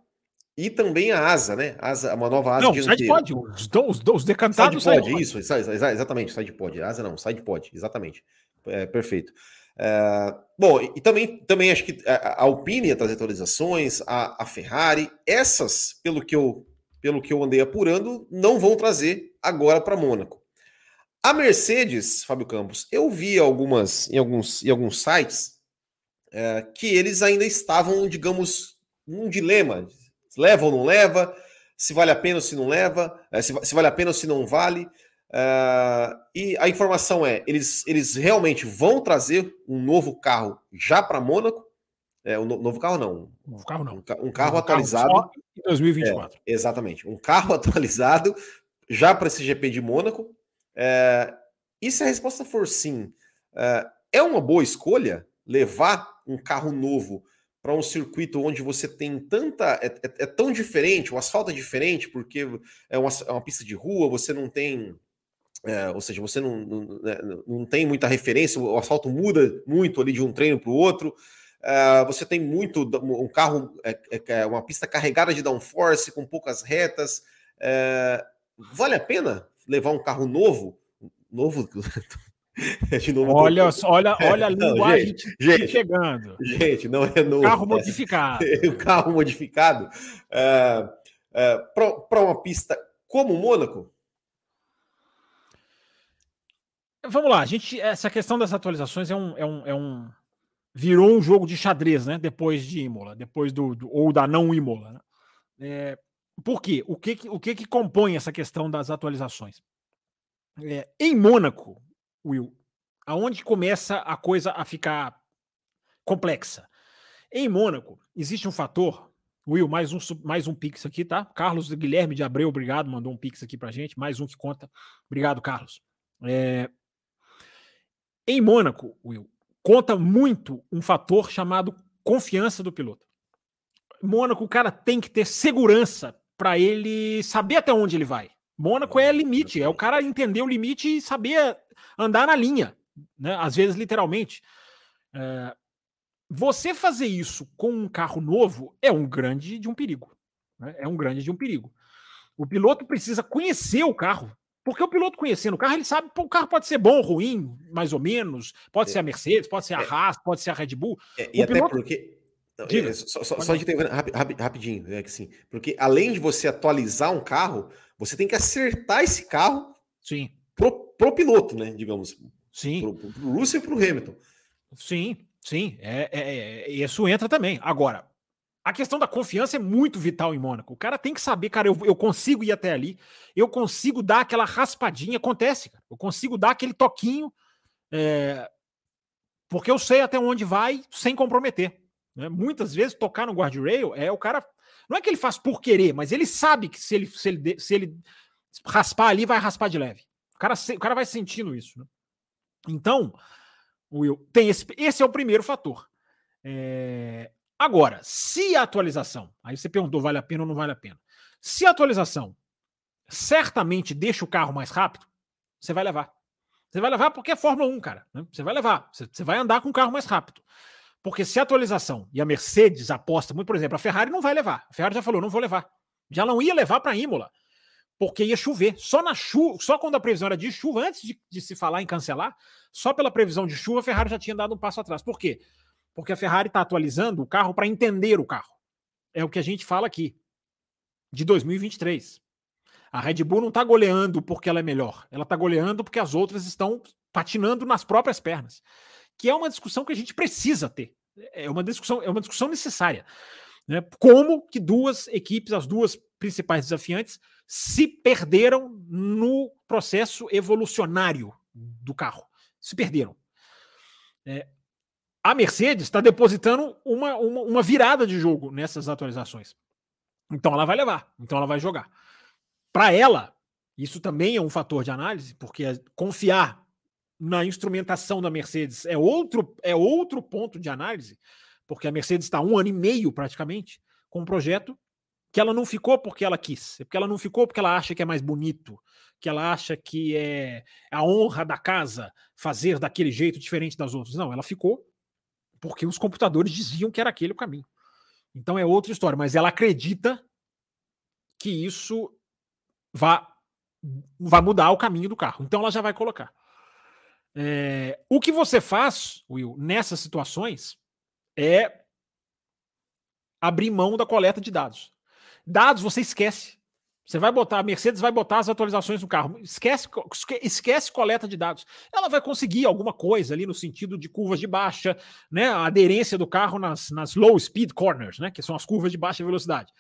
e também a asa, né? Asa, uma nova asa não, dianteira. Side pod, os, os, os decantados side pod, isso, exatamente, side pod. Asa não, side pod, exatamente. É, perfeito. É, bom, e também, também acho que a, Alpine ia trazer atualizações, a, a, Ferrari, essas, pelo que, eu, pelo que eu andei apurando, não vão trazer agora para Mônaco. A Mercedes, Fábio Campos, eu vi algumas em alguns, em alguns sites é, que eles ainda estavam, digamos, num dilema leva ou não leva, se vale a pena ou se não leva, eh, se, se vale a pena ou se não vale. Uh, e a informação é: eles, eles realmente vão trazer um novo carro já para Mônaco. É, um novo carro não. Novo carro não. Um, um carro um atualizado. Carro em 2024. É, exatamente. Um carro atualizado já para esse GP de Mônaco. É, e se a resposta for sim, é uma boa escolha levar um carro novo para um circuito onde você tem tanta. É, é, é, tão diferente, o asfalto é diferente, porque é uma, é uma pista de rua, você não tem. É, ou seja, você não, não, né, não, tem muita referência, o asfalto muda muito ali de um treino para o outro. É, você tem muito um carro, é, uma pista carregada de downforce, com poucas retas. vale a pena levar um carro novo? Novo, olha, tô... olha, olha a linguagem gente, gente, chegando. Gente, não é novo. Carro modificado. É, um carro modificado é, é, para uma pista como o Mônaco. Vamos lá, gente, essa questão das atualizações é um, é um, é um virou um jogo de xadrez, né? Depois de Imola, depois do, do ou da não Imola. Né? É, por quê? O que, o que que compõe essa questão das atualizações? É, em Mônaco, Will, aonde começa a coisa a ficar complexa? Em Mônaco, existe um fator. Will, mais um, mais um pix aqui, tá? Carlos Guilherme de Abreu, obrigado, mandou um pix aqui pra gente. Mais um que conta. Obrigado, Carlos. É... Em Mônaco, Will, conta muito um fator chamado confiança do piloto. Mônaco, o cara tem que ter segurança para ele saber até onde ele vai. Mônaco é limite, é o cara entender o limite e saber andar na linha, né? às vezes literalmente. É, você fazer isso com um carro novo é um grande de um perigo. Né? É um grande de um perigo. O piloto precisa conhecer o carro. Porque o piloto conhecendo o carro, ele sabe que o carro pode ser bom, ruim, mais ou menos. Pode é. ser a Mercedes, pode ser a é. Haas, pode ser a Red Bull. É, e o até piloto... porque. Diga, é, só, só, só de ter rapidinho, é que sim. Porque além de você atualizar um carro, você tem que acertar esse carro Sim pro, pro piloto, né? Digamos. Sim. Pro, pro Russell e pro Hamilton. Sim, sim. É, é, é, isso entra também. Agora, a questão da confiança é muito vital em Mônaco. O cara tem que saber, cara, eu, eu consigo ir até ali, eu consigo dar aquela raspadinha, acontece, cara. Eu consigo dar aquele toquinho, é, porque eu sei até onde vai sem comprometer. Né? Muitas vezes tocar no guardrail é o cara. Não é que ele faz por querer, mas ele sabe que se ele, se ele, se ele raspar ali, vai raspar de leve. O cara, o cara vai sentindo isso. Né? Então, Will, tem esse, esse é o primeiro fator. É, agora, se a atualização, aí você perguntou, vale a pena ou não vale a pena? Se a atualização certamente deixa o carro mais rápido, você vai levar. Você vai levar porque é Fórmula 1, cara. Né? Você vai levar. Você, você vai andar com o carro mais rápido. Porque se a atualização e a Mercedes aposta muito, por exemplo, a Ferrari não vai levar. A Ferrari já falou, não vou levar. Já não ia levar para Imola porque ia chover. Só na chuva, só quando a previsão era de chuva, antes de, de, se falar em cancelar, só pela previsão de chuva, a Ferrari já tinha dado um passo atrás. Por quê? Porque a Ferrari está atualizando o carro para entender o carro. É o que a gente fala aqui. De 2023. A Red Bull não está goleando porque ela é melhor. Ela está goleando porque as outras estão patinando nas próprias pernas. Que é uma discussão que a gente precisa ter. É uma discussão, é uma discussão necessária. Né? Como que duas equipes, as duas principais desafiantes, se perderam no processo evolucionário do carro. Se perderam. É, a Mercedes está depositando uma, uma, uma, virada de jogo nessas atualizações. Então ela vai levar, então ela vai jogar. Para ela, isso também é um fator de análise, porque confiar na instrumentação da Mercedes é outro, é outro ponto de análise, porque a Mercedes está um ano e meio praticamente com um projeto que ela não ficou porque ela quis, é porque ela não ficou porque ela acha que é mais bonito, que ela acha que é a honra da casa fazer daquele jeito diferente das outras. Não, ela ficou porque os computadores diziam que era aquele o caminho. Então é outra história, mas ela acredita que isso vá, vá mudar o caminho do carro. Então ela já vai colocar. É, o que você faz, Will, nessas situações é abrir mão da coleta de dados. Dados você esquece. Você vai botar, a Mercedes vai botar as atualizações no carro. Esquece, esquece coleta de dados. Ela vai conseguir alguma coisa ali no sentido de curvas de baixa, né? A aderência do carro nas, nas low speed corners, né? Que são as curvas de baixa velocidade.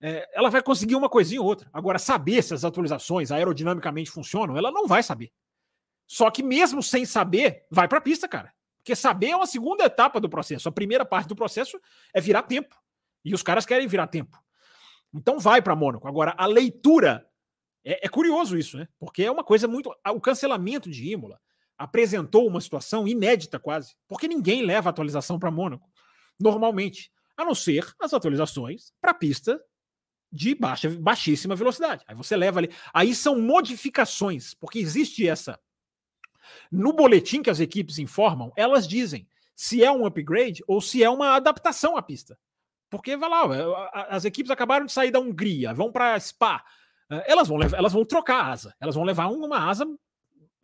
É, ela vai conseguir uma coisinha ou outra. Agora, saber se as atualizações aerodinamicamente funcionam, ela não vai saber. Só que mesmo sem saber, vai para a pista, cara. Porque saber é uma segunda etapa do processo. A primeira parte do processo é virar tempo. E os caras querem virar tempo. Então vai para Mônaco. Agora, a leitura. É, é, curioso isso, né? Porque é uma coisa muito. O cancelamento de Imola apresentou uma situação inédita quase. Porque ninguém leva atualização para Mônaco. Normalmente. A não ser as atualizações para a pista de baixa, baixíssima velocidade. Aí você leva ali. Aí são modificações, porque existe essa. No boletim que as equipes informam, elas dizem se é um upgrade ou se é uma adaptação à pista. Porque vai lá, as equipes acabaram de sair da Hungria, vão para Spa. É, elas vão, levar, elas vão trocar a asa. Elas vão levar uma asa,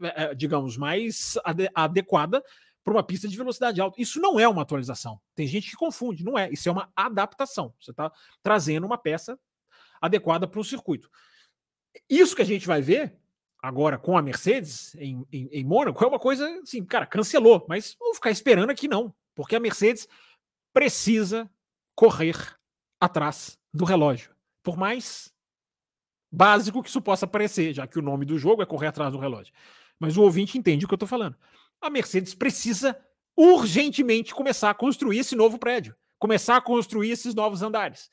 é, digamos, mais adequada para uma pista de velocidade alta. Isso não é uma atualização. Tem gente que confunde, não é. Isso é uma adaptação. Você está trazendo uma peça adequada para o circuito. Isso que a gente vai ver agora com a Mercedes em, em, em Mônaco é uma coisa assim, cara, cancelou, mas vou ficar esperando aqui não, porque a Mercedes precisa correr atrás do relógio. Por mais básico que isso possa parecer, já que o nome do jogo é correr atrás do relógio. Mas o ouvinte entende o que eu estou falando. A Mercedes precisa urgentemente começar a construir esse novo prédio, começar a construir esses novos andares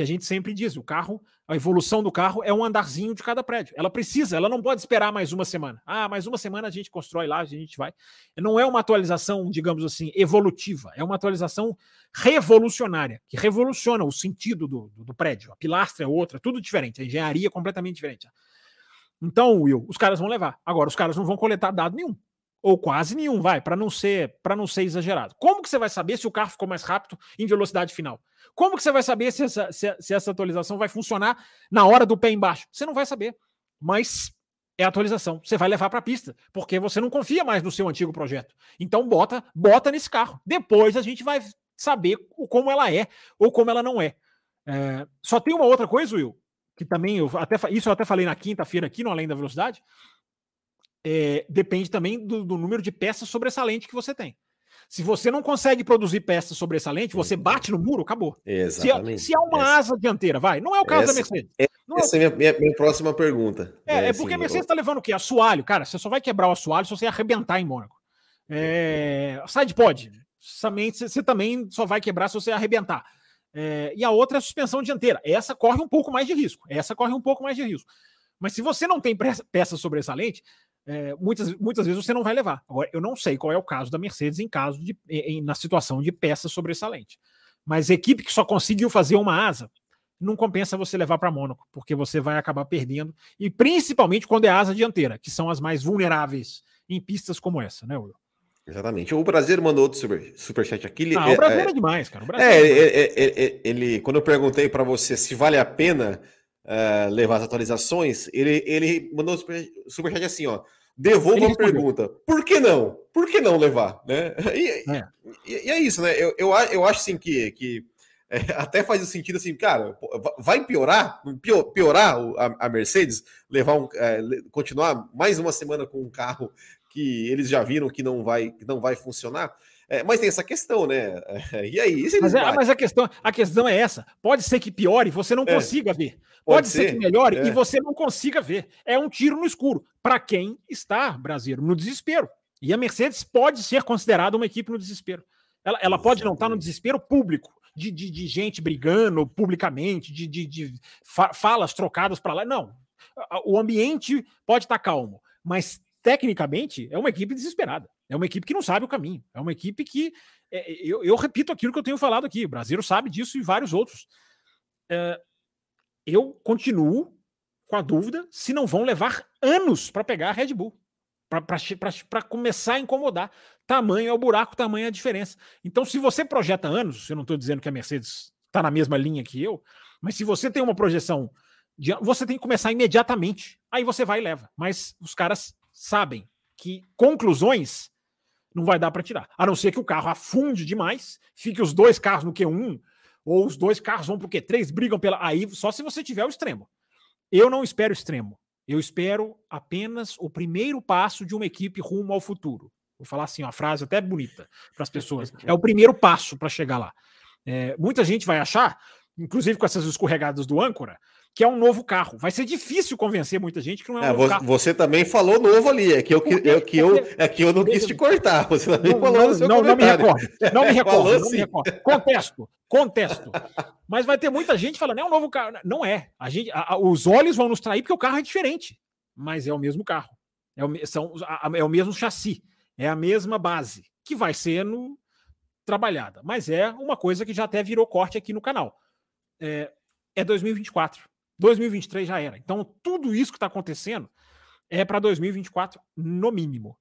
que a gente sempre diz, o carro, a evolução do carro é um andarzinho de cada prédio. Ela precisa, ela não pode esperar mais uma semana. Ah, mais uma semana a gente constrói lá, a gente vai. Não é uma atualização, digamos assim, evolutiva, é uma atualização revolucionária, que revoluciona o sentido do, do, do prédio. A pilastra é outra, tudo diferente, a engenharia é completamente diferente. Então, Will, os caras vão levar. Agora, os caras não vão coletar dado nenhum ou quase nenhum, vai, para não ser para não ser exagerado. Como que você vai saber se o carro ficou mais rápido em velocidade final? Como que você vai saber se essa, se, se essa atualização vai funcionar na hora do pé embaixo? Você não vai saber, mas é atualização. Você vai levar para a pista, porque você não confia mais no seu antigo projeto. Então bota, bota nesse carro. Depois a gente vai saber como ela é ou como ela não é. é só tem uma outra coisa, Will, que também eu até isso eu até falei na quinta-feira aqui no Além da Velocidade é, depende também do, do, número de peças sobressalente que você tem. Se você não consegue produzir peças sobressalente, você uhum. bate no muro, acabou. Exatamente. Se, há uma essa, asa dianteira, vai. Não é o caso essa, da Mercedes. É, essa é, é a minha, minha, próxima pergunta. É, é, é porque a Mercedes está levando o quê? Assoalho. Cara, você só vai quebrar o assoalho se você arrebentar em Mônaco. É, side pod. Você, você também só vai quebrar se você arrebentar. É, e a outra é a suspensão dianteira. Essa corre um pouco mais de risco. Essa corre um pouco mais de risco. Mas se você não tem peça sobressalente, é, muitas, muitas vezes você não vai levar. Agora, eu não sei qual é o caso da Mercedes em caso de em, na situação de peça sobressalente. Mas equipe que só conseguiu fazer uma asa, não compensa você levar para Mônaco, porque você vai acabar perdendo, e principalmente quando é asa dianteira, que são as mais vulneráveis em pistas como essa, né, Will? Exatamente. O Brasil mandou outro super, superchat aqui. Ele, ah, o Brasil é, é, demais, cara. é, é, é, é ele, quando eu perguntei para você se vale a pena uh, levar as atualizações, ele, ele mandou super, superchat assim, ó. Devolva a pergunta. Por que não? Por que não levar? Né? E é, e, e é isso, né? Eu, eu, eu acho assim que, que é, até faz sentido assim, cara, vai piorar, piorar a, a Mercedes, levar um, é, continuar mais uma semana com um carro que eles já viram que não vai, que não vai funcionar. É, mas tem essa questão, né? E aí? Mas, é, mas, a, questão, a questão é essa. Pode ser que piore você não é. consiga ver. Pode, Pode ser. ser. que melhore e é. você não consiga ver. É um tiro no escuro. Para quem está, brasileiro, no desespero. E a Mercedes pode ser considerada uma equipe no desespero. Ela, ela pode não estar no desespero público, de, de, de gente brigando publicamente, de, de, de falas trocadas para lá. Não. O ambiente pode estar calmo, mas tecnicamente é uma equipe desesperada. É uma equipe que não sabe o caminho. É uma equipe que. É, eu, eu, repito aquilo que eu tenho falado aqui. O Brasileiro sabe disso e vários outros. É, eu continuo com a dúvida se não vão levar anos para pegar a Red Bull. Para começar a incomodar. Tamanho é o buraco, tamanho é a diferença. Então, se você projeta anos, eu não estou dizendo que a Mercedes está na mesma linha que eu, mas se você tem uma projeção você tem que começar imediatamente. Aí você vai e leva. Mas os caras sabem que conclusões não vai dar para tirar. A não ser que o carro afunde demais, fique os dois carros no Q1, ou os dois carros vão para o Q3, brigam pela. Aí só se você tiver o extremo. Eu não espero extremo. Eu espero apenas o primeiro passo de uma equipe rumo ao futuro. Vou falar assim, uma frase até bonita para as pessoas. É o primeiro passo para chegar lá. É, muita gente vai achar, inclusive com essas escorregadas do âncora, que é um novo carro. Vai ser difícil convencer muita gente que não é um é, novo você, carro. Você também falou novo ali, é que eu, é que eu, é que eu não quis te cortar. Você também não, falou não, não, não, me recordo. Não me recordo. não assim. me recordo. Contesto, contesto. Mas vai ter muita gente falando, é um novo carro. Não é. A gente, a, a, os olhos vão nos trair porque o carro é diferente. Mas é o mesmo carro. É o, são, a, é o mesmo chassi. É a mesma base. Que vai sendo trabalhada. Mas é uma coisa que já até virou corte aqui no canal. É, é 2024. 2023 já era. Então, tudo isso que está acontecendo é para 2024, no mínimo.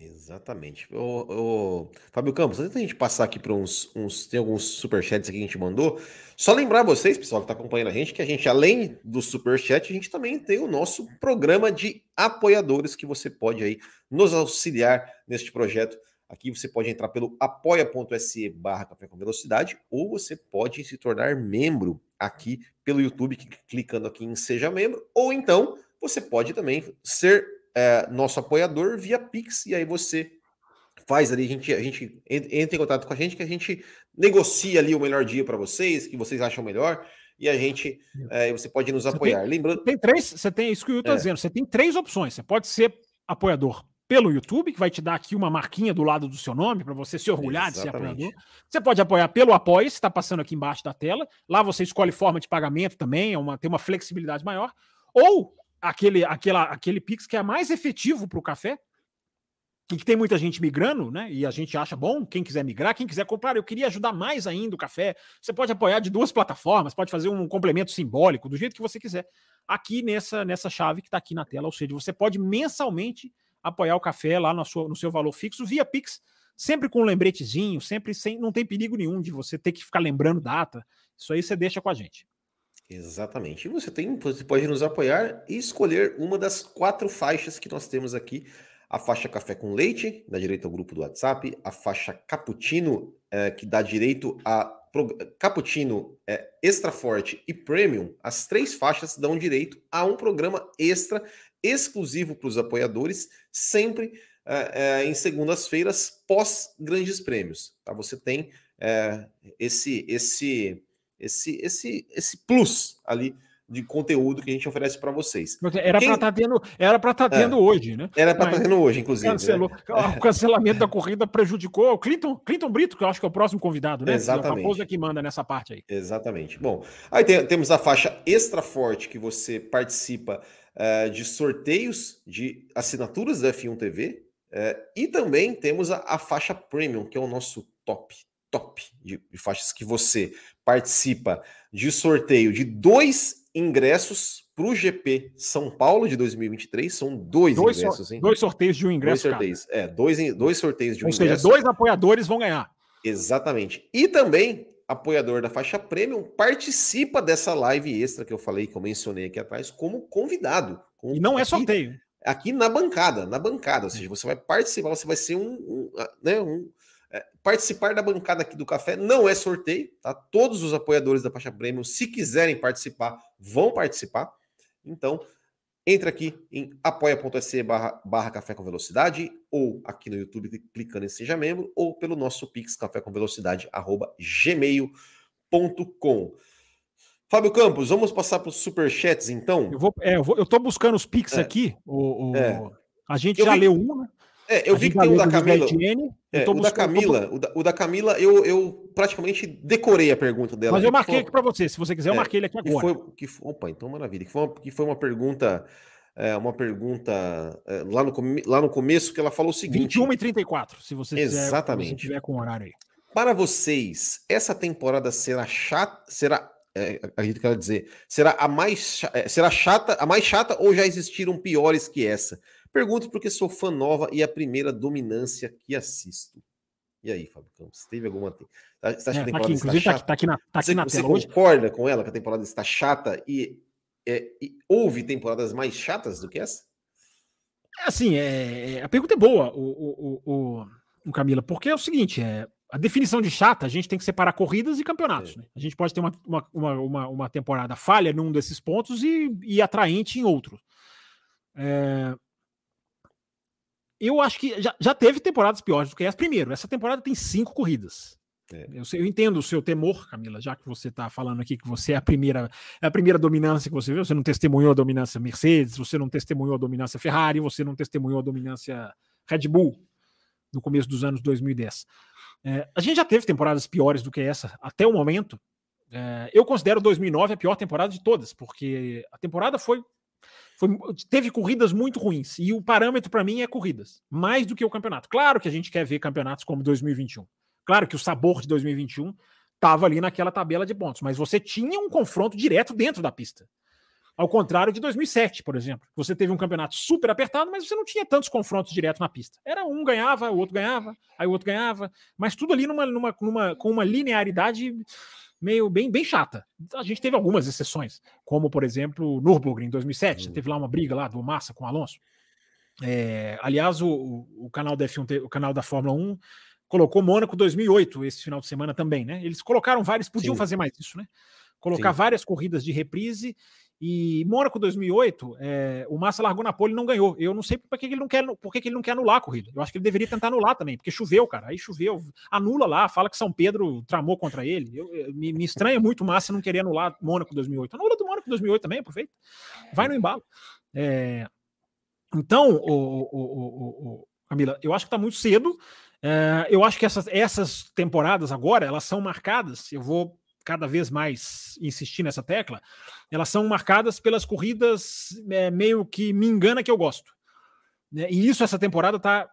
Exatamente. O, o, Fábio Campos, antes da gente passar aqui para uns, uns. Tem alguns superchats aqui que a gente mandou. Só lembrar vocês, pessoal, que está acompanhando a gente, que a gente, além do superchat, a gente também tem o nosso programa de apoiadores que você pode aí nos auxiliar neste projeto. Aqui você pode entrar pelo apoia.se barra café com velocidade ou você pode se tornar membro aqui pelo YouTube, clicando aqui em Seja Membro, ou então você pode também ser é, nosso apoiador via Pix, e aí você faz ali, a gente, a gente entra em contato com a gente, que a gente negocia ali o melhor dia para vocês, que vocês acham melhor, e a gente, é, você pode nos apoiar. Tem, Lembrando. Tem três, você tem isso que eu estou é. dizendo, você tem três opções. Você pode ser apoiador pelo YouTube, que vai te dar aqui uma marquinha do lado do seu nome para você se orgulhar Exatamente. de ser apoiador. Você pode apoiar pelo Apoia, está passando aqui embaixo da tela. Lá você escolhe forma de pagamento também, é uma, tem uma flexibilidade maior. Ou aquele, aquela, aquele Pix que é mais efetivo para o café, e que tem muita gente migrando, né? E a gente acha bom, quem quiser migrar, quem quiser comprar, eu queria ajudar mais ainda o café. Você pode apoiar de duas plataformas, pode fazer um complemento simbólico, do jeito que você quiser, aqui nessa, nessa chave que está aqui na tela. Ou seja, você pode mensalmente apoiar o café lá no, sua, no seu valor fixo via Pix, sempre com um lembretezinho, sempre sem, não tem perigo nenhum de você ter que ficar lembrando data. Isso aí você deixa com a gente. Exatamente. E você tem, você pode nos apoiar e escolher uma das quatro faixas que nós temos aqui. A faixa café com leite, dá direito ao grupo do WhatsApp, a faixa cappuccino, é, que dá direito a cappuccino é, extra forte e premium, as três faixas dão direito a um programa extra exclusivo para os apoiadores, sempre é, é, em segundas-feiras pós grandes prêmios. Tá? Você tem é, esse, esse, esse, esse, esse plus ali de conteúdo que a gente oferece para vocês. Era para estar tá tendo, era para estar tá tendo é, hoje, né? Era para estar tá tendo hoje, inclusive. Né? Cancelou. Né? O cancelamento da corrida prejudicou o Clinton, Clinton Brito, que eu acho que é o próximo convidado, né? Exatamente. É que manda nessa parte aí. Exatamente. Bom, aí tem, temos a faixa extra forte que você participa uh, de sorteios de assinaturas da F1 TV. Uh, e também temos a, a, faixa Premium, que é o nosso top, top de, de faixas que você participa de sorteio de dois ingressos para o GP São Paulo de 2023. São dois, dois ingressos, hein? Dois sorteios de um ingresso. Dois sorteios, cada. é, dois, dois sorteios de um Ou ingresso. Ou seja, dois apoiadores vão ganhar. Exatamente. E também apoiador da faixa premium, participa dessa live extra que eu falei, que eu mencionei aqui atrás, como convidado. Com, e não é sorteio. Aqui na bancada, na bancada, ou seja, você vai participar, você vai ser um, um né, um é, participar da bancada aqui do café não é sorteio, tá? Todos os apoiadores da faixa premium, se quiserem participar, vão participar. Então, Entra aqui em apoia.se barra, barra Café com Velocidade, ou aqui no YouTube clicando em Seja Membro, ou pelo nosso Pix Café com Velocidade, arroba gmail.com. Fábio Campos, vamos passar para os superchats então? Eu, vou, é, eu, vou, eu tô buscando os Pix é. aqui. O, o é. A gente eu já vi, leu um, né? É, eu vi que tem o da Camila. é, o da Camila, o da, o da, Camila, eu, eu praticamente decorei a pergunta dela. Mas eu marquei foi... aqui para você. Se você quiser, eu é, marquei ele aqui agora. Que foi, que, opa, então maravilha. Que foi uma, que foi uma pergunta. É, uma pergunta é, lá, no, lá no começo que ela falou o seguinte: 21 e 34, se você Exatamente. Quiser, se tiver com horário aí. Para vocês, essa temporada será chata, será é, a gente quer dizer, será a mais é, será chata, a mais chata ou já existiram piores que essa? Pergunto porque sou fã nova e a primeira dominância que assisto. E aí, Fábio Campos, teve alguma. Você acha é, que a tá temporada tá aqui, está chata? Tá aqui, tá aqui na, tá aqui você, na você concorda com ela que a temporada está chata e é, houve temporadas mais chatas do que essa? Assim, é, a pergunta é boa, o, o, o, o Camila, porque é o seguinte, é, a definição de chata, a gente tem que separar corridas e campeonatos. É. Né? A gente pode ter uma, uma, uma, uma, temporada falha num desses pontos e, e atraente em outro. É... Eu acho que já, já teve temporadas piores do que essa. Primeiro, essa temporada tem cinco corridas. É. Eu, eu, entendo o seu temor, Camila, já que você está falando aqui que você é a primeira, é a primeira dominância que você viu. Você não testemunhou a dominância Mercedes, você não testemunhou a dominância Ferrari, você não testemunhou a dominância Red Bull no começo dos anos 2010. É, a gente já teve temporadas piores do que essa até o momento. É, eu considero 2009 a pior temporada de todas, porque a temporada foi, foi teve corridas muito ruins e o parâmetro para mim é corridas, mais do que o campeonato. Claro que a gente quer ver campeonatos como 2021. Claro que o sabor de 2021 estava ali naquela tabela de pontos, mas você tinha um confronto direto dentro da pista. Ao contrário de 2007, por exemplo. Você teve um campeonato super apertado, mas você não tinha tantos confrontos direto na pista. Era um ganhava, o outro ganhava, aí o outro ganhava, mas tudo ali numa, numa, numa, com uma linearidade meio bem, bem chata. A gente teve algumas exceções, como por exemplo Nürburgring em 2007, uhum. teve lá uma briga lá do Massa com o Alonso. É, aliás, o, o, canal da F1, o canal da Fórmula 1 colocou Mônaco 2008 esse final de semana também, né? Eles colocaram vários, podiam Sim. fazer mais isso, né? Colocar Sim. várias corridas de reprise e Mônaco 2008, é, o Massa largou na pole e não ganhou. Eu não sei por que ele não quer, por que ele não quer anular a corrida. Eu acho que ele deveria tentar anular também, porque choveu, cara. Aí choveu, anula lá, fala que São Pedro tramou contra ele. Eu, eu, me, me, estranha muito o Massa não querer anular Mônaco 2008. Anula do Mônaco 2008 também, aproveita. Vai no embalo. É, então, o, o, o, Camila, eu acho que está muito cedo. É, eu acho que essas, essas temporadas agora, elas são marcadas. Eu vou cada vez mais insistir nessa tecla, elas são marcadas pelas corridas é, meio que me engana que eu gosto. Né? E isso essa temporada tá,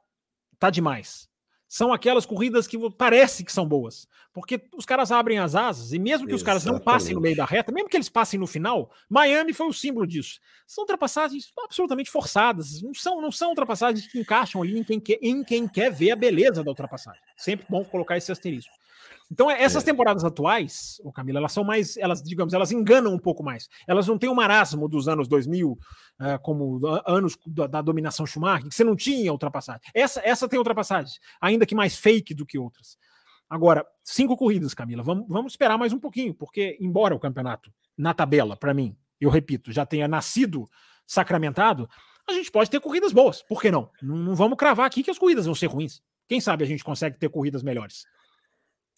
tá demais. São aquelas corridas que parece que são boas, porque os caras abrem as asas e mesmo que Exatamente. os caras não passem no meio da reta, mesmo que eles passem no final, Miami foi o símbolo disso. São ultrapassagens absolutamente forçadas, não são, não são ultrapassagens que encaixam ali em quem, quer, em quem quer ver a beleza da ultrapassagem. Sempre bom colocar esse asterisco. Então, é, essas é. temporadas atuais, o Camila, elas são mais, elas, digamos, elas enganam um pouco mais. Elas não têm o marasmo dos anos 2000, uh, eh, como anos da, da, dominação Schumacher, que você não tinha ultrapassagem. Essa, essa tem ultrapassagem, ainda que mais fake do que outras. Agora, cinco corridas, Camila, vamos, vamos esperar mais um pouquinho, porque, embora o campeonato, na tabela, para mim, eu repito, já tenha nascido sacramentado, a gente pode ter corridas boas. Por que não? Não, não vamos cravar aqui que as corridas vão ser ruins. Quem sabe a gente consegue ter corridas melhores.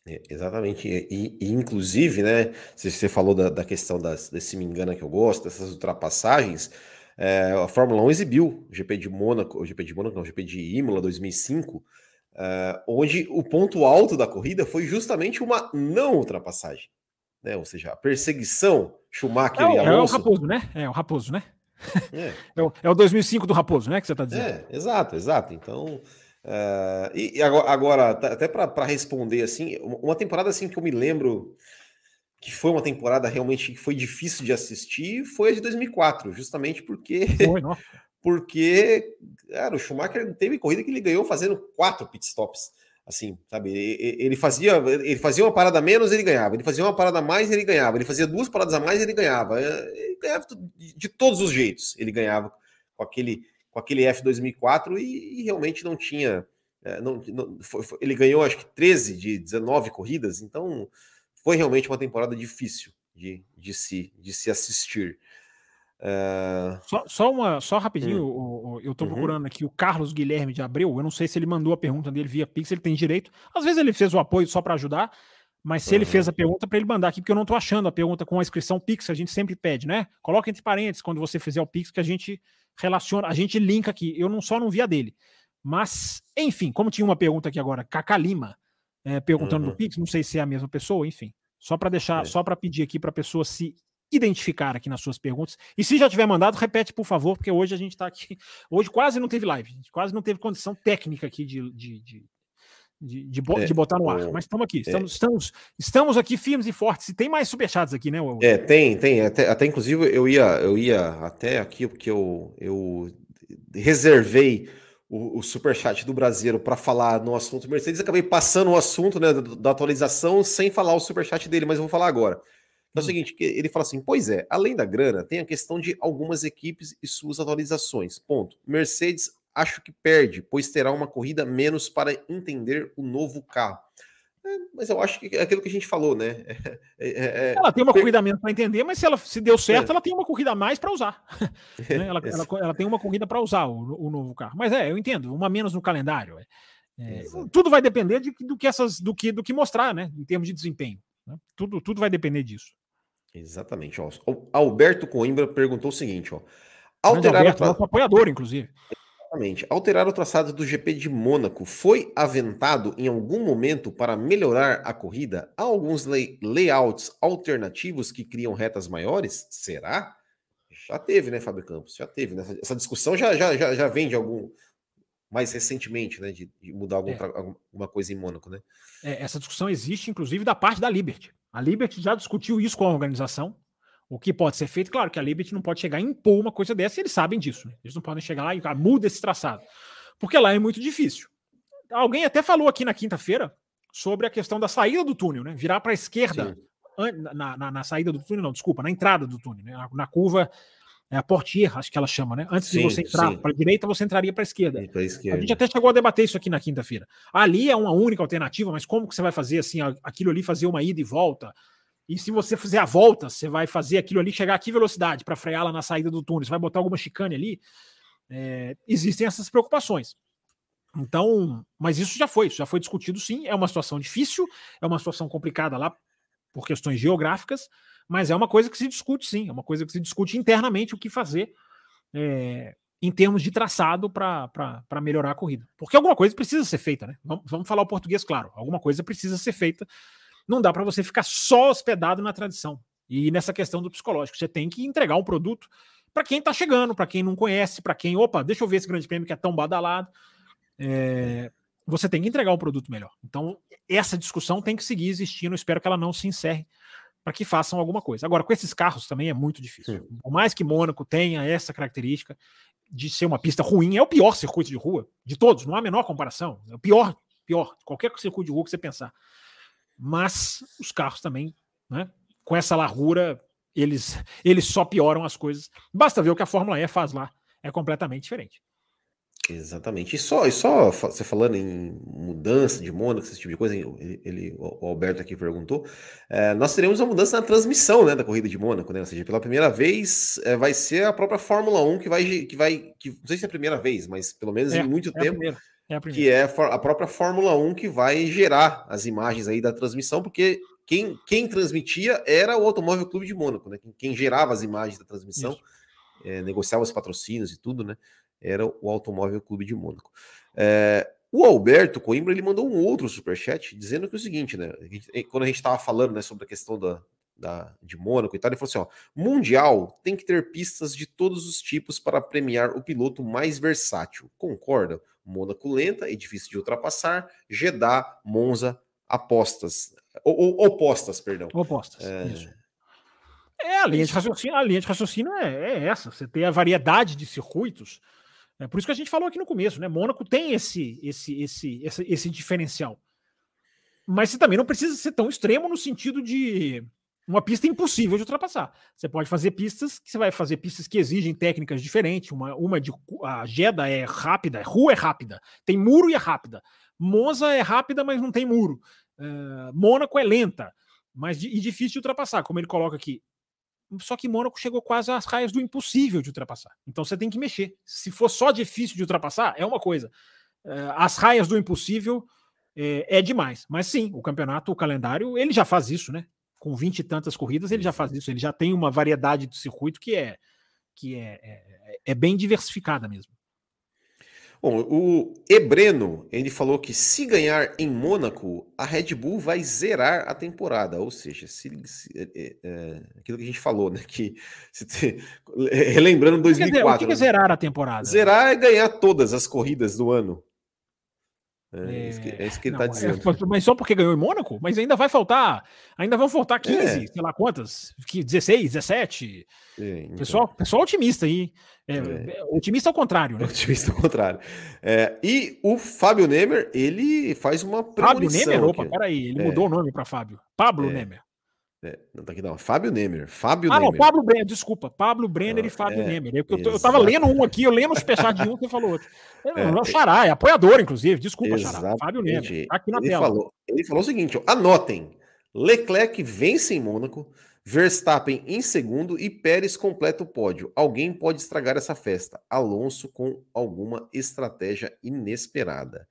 É, exatamente, e, e, inclusive, né? Você falou da, da questão das, desse me engana que eu gosto, dessas ultrapassagens. É, a Fórmula 1 exibiu o GP de Mônaco, o GP de Mônaco, não, o GP de Imola 2005, é, onde o ponto alto da corrida foi justamente uma não ultrapassagem, né? Ou seja, a perseguição Schumacher é, e Alonso. É o Raposo, né? É o Raposo, né? É. é, o, é o 2005 do Raposo, né? Que você está dizendo. É, exato, exato. Então, Uh, e, agora, agora até para responder assim, uma temporada assim que eu me lembro que foi uma temporada realmente que foi difícil de assistir foi a de 2004, justamente porque foi, porque cara, o Schumacher teve corrida que ele ganhou fazendo quatro pit stops, assim, sabe? Ele fazia ele fazia uma parada menos, ele ganhava. Ele fazia uma parada a mais, ele ganhava. Ele fazia duas paradas a mais, ele ganhava. Ele ganhava de todos os jeitos. Ele ganhava com aquele com aquele F 2004 e, e realmente não tinha. É, não, não foi, foi, ele ganhou acho que 13 de 19 corridas, então foi realmente uma temporada difícil de, de, se, de se assistir. Uh... Só, só, uma, só rapidinho, hum. eu estou uhum. procurando aqui o Carlos Guilherme de Abreu. Eu não sei se ele mandou a pergunta dele via Pix, ele tem direito. Às vezes ele fez o apoio só para ajudar, mas se uhum. ele fez a pergunta, para ele mandar aqui, porque eu não estou achando a pergunta com a inscrição Pix, a gente sempre pede, né? Coloca entre parênteses quando você fizer o Pix, que a gente relaciona, a gente linka aqui. Eu não só não vi a dele. Mas, enfim, como tinha uma pergunta aqui agora, Cacá Lima, é, perguntando uhum. do Pix, não sei se é a mesma pessoa, enfim. Só para deixar, é. só para pedir aqui para a pessoa se identificar aqui nas suas perguntas. E se já tiver mandado, repete, por favor, porque hoje a gente está aqui. Hoje quase não teve live, quase não teve condição técnica aqui de, de, de de, de, é, de, botar no ar. Mas estamos aqui, estamos, é. estamos, estamos aqui firmes e fortes. E tem mais superchats aqui, né? É, tem, tem. Até, até inclusive eu ia, eu ia até aqui, porque eu, eu reservei o, o superchat do Brasileiro para falar no assunto Mercedes. Acabei passando o assunto né, da, da atualização sem falar o superchat dele, mas eu vou falar agora. é o hum. seguinte, ele fala assim, pois é, além da grana, tem a questão de algumas equipes e suas atualizações. Ponto. Mercedes acho que perde, pois terá uma corrida menos para entender o novo carro. É, mas eu acho que é aquilo que a gente falou, né? É, é, é ela tem uma per... corrida menos para entender, mas se ela se deu certo, ela tem uma corrida a mais para usar. né? ela, ela, ela, tem uma corrida para usar o, o, novo carro. Mas é, eu entendo, uma menos no calendário. tudo vai depender de, do que essas, do que, do que mostrar, né? Em termos de desempenho. Né? Tudo, tudo vai depender disso. Exatamente. Ó. O Alberto Coimbra perguntou o seguinte: ó, alterar Alberto, o tra... apoiador, inclusive. Exatamente. Alterar o traçado do GP de Mônaco foi aventado em algum momento para melhorar a corrida? Há alguns lay layouts alternativos que criam retas maiores? Será? Já teve, né, Fábio Campos? Já teve. Né? Essa discussão já, já, já, já vem de algum. Mais recentemente, né? De, de mudar algum, é. alguma coisa em Mônaco, né? É, essa discussão existe, inclusive, da parte da Liberty. A Liberty já discutiu isso com a organização. O que pode ser feito, claro que a Liberty não pode chegar e impor uma coisa dessa, e eles sabem disso. Né? Eles não podem chegar lá e ah, muda esse traçado. Porque lá é muito difícil. Alguém até falou aqui na quinta-feira sobre a questão da saída do túnel, né? Virar para a esquerda. Na, na, na, saída do túnel, não, desculpa, na entrada do túnel, né? na, na curva é a portier, acho que ela chama, né? Antes sim, de você entrar para a direita, você entraria para a esquerda. A gente até chegou a debater isso aqui na quinta-feira. Ali é uma única alternativa, mas como que você vai fazer assim, aquilo ali, fazer uma ida e volta? E se você fizer a volta, você vai fazer aquilo ali chegar a que velocidade para frear lá na saída do túnel? Você vai botar alguma chicane ali? É, existem essas preocupações. Então, mas isso já foi, isso já foi discutido sim. É uma situação difícil, é uma situação complicada lá por questões geográficas, mas é uma coisa que se discute sim, é uma coisa que se discute internamente o que fazer é, em termos de traçado para melhorar a corrida. Porque alguma coisa precisa ser feita, né? Vamos, vamos falar o português claro, alguma coisa precisa ser feita não dá para você ficar só hospedado na tradição. E nessa questão do psicológico, você tem que entregar um produto para quem está chegando, para quem não conhece, para quem, opa, deixa eu ver esse grande prêmio que é tão badalado. É, você tem que entregar um produto melhor. Então, essa discussão tem que seguir existindo. Espero que ela não se encerre para que façam alguma coisa. Agora, com esses carros também é muito difícil. Sim. Por mais que Mônaco tenha essa característica de ser uma pista ruim, é o pior circuito de rua de todos, não há a menor comparação. É o pior, pior, qualquer circuito de rua que você pensar mas os carros também, né, com essa largura, eles, eles só pioram as coisas. Basta ver o que a Fórmula E faz lá, é completamente diferente. Exatamente. E só, e só você falando em mudança de Mônaco, esse tipo de coisa, ele, ele o Alberto aqui perguntou, é, nós teremos uma mudança na transmissão né, da corrida de Mônaco, né? Ou seja, pela primeira vez é, vai ser a própria Fórmula 1 que vai, que vai, que não sei se é a primeira vez, mas pelo menos é, em muito é tempo é que é a própria Fórmula 1 que vai gerar as imagens aí da transmissão, porque quem, quem transmitia era o Automóvel Clube de Mônaco, né? Quem, quem gerava as imagens da transmissão, é, negociava os patrocínios e tudo, né? Era o Automóvel Clube de Mônaco. É, o Alberto Coimbra ele mandou um outro superchat dizendo que é o seguinte, né? Quando a gente estava falando né, sobre a questão da, da, de Mônaco e tal, ele falou assim: ó, Mundial tem que ter pistas de todos os tipos para premiar o piloto mais versátil. Concorda? Mônaco lenta e difícil de ultrapassar, Jeddah, Monza, apostas. Ou, opostas, perdão. Opostas. É... Isso. É, a linha de raciocínio, a linha de raciocínio é, é, essa. Você tem a variedade de circuitos. É por isso que a gente falou aqui no começo, né? Mônaco tem esse, esse, esse, esse, esse diferencial. Mas você também não precisa ser tão extremo no sentido de uma pista impossível de ultrapassar. Você pode fazer pistas que você vai fazer pistas que exigem técnicas diferentes. Uma, uma de a Jeddah é rápida, rua é rápida, tem muro e é rápida. Monza é rápida, mas não tem muro. Uh, Mônaco é lenta, mas de, e difícil de ultrapassar, como ele coloca aqui. Só que Mônaco chegou quase às raias do impossível de ultrapassar. Então você tem que mexer. Se for só difícil de ultrapassar, é uma coisa. Uh, as raias do impossível é, é demais. Mas sim, o campeonato, o calendário, ele já faz isso, né? Com vinte e tantas corridas, ele já faz isso, ele já tem uma variedade de circuito que é que é, é, é bem diversificada mesmo. Bom, o Ebreno, ele falou que se ganhar em Mônaco, a Red Bull vai zerar a temporada. Ou seja, se, se é, é, é aquilo que a gente falou, né? Que se, relembrando 2004. Dizer, o que é né? zerar a temporada? Zerar é ganhar todas as corridas do ano. É, é, isso que, é isso que ele está dizendo. É, mas só porque ganhou em Mônaco? Mas ainda vai faltar. Ainda vão faltar 15, é. sei lá quantas. 16, 17. É, então. pessoal, pessoal otimista aí. É, é. Otimista ao contrário, né? Otimista ao contrário. e o Fábio Nemer, ele faz uma Fábio Nemer? Opa, peraí, ele mudou o nome para Fábio. Pablo Nemer. É, não tá aqui não, Fábio Nemer. Fábio ah, Nemer. não, Pablo Brenner, desculpa. Pablo Brenner ah, e Fábio é, Nemer. Eu, eu, eu tava lendo um aqui, eu lendo o superchat de um, você falou outro. É, é, Xará, é apoiador, inclusive. Desculpa, Xará. Fábio Nemer. Tá aqui na ele tela. Falou, ele falou o seguinte: ó, anotem. Leclerc vence em Mônaco, Verstappen em segundo e Pérez completa o pódio. Alguém pode estragar essa festa. Alonso com alguma estratégia inesperada.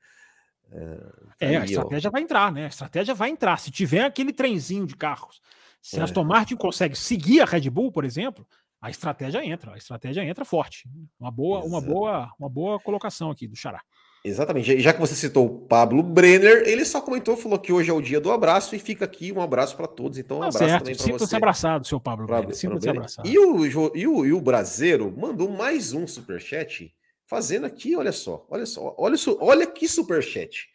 É, tá é a estratégia ó. vai entrar, né? A estratégia vai entrar. Se tiver aquele trenzinho de carros, se é. Aston Martin consegue seguir a Red Bull, por exemplo, a estratégia entra. A estratégia entra forte. Uma boa, uma boa, uma boa colocação aqui do Xará. Exatamente. Já que você citou o Pablo Brenner, ele só comentou, falou que hoje é o dia do abraço e fica aqui um abraço para todos. Então, um tá abraço certo. também para você. Sinta-se abraçado, seu Pablo Brenner. Sinta-se abraçado. E o, e, o, e o Brasileiro mandou mais um superchat, fazendo aqui, olha só, olha só, olha, olha que superchat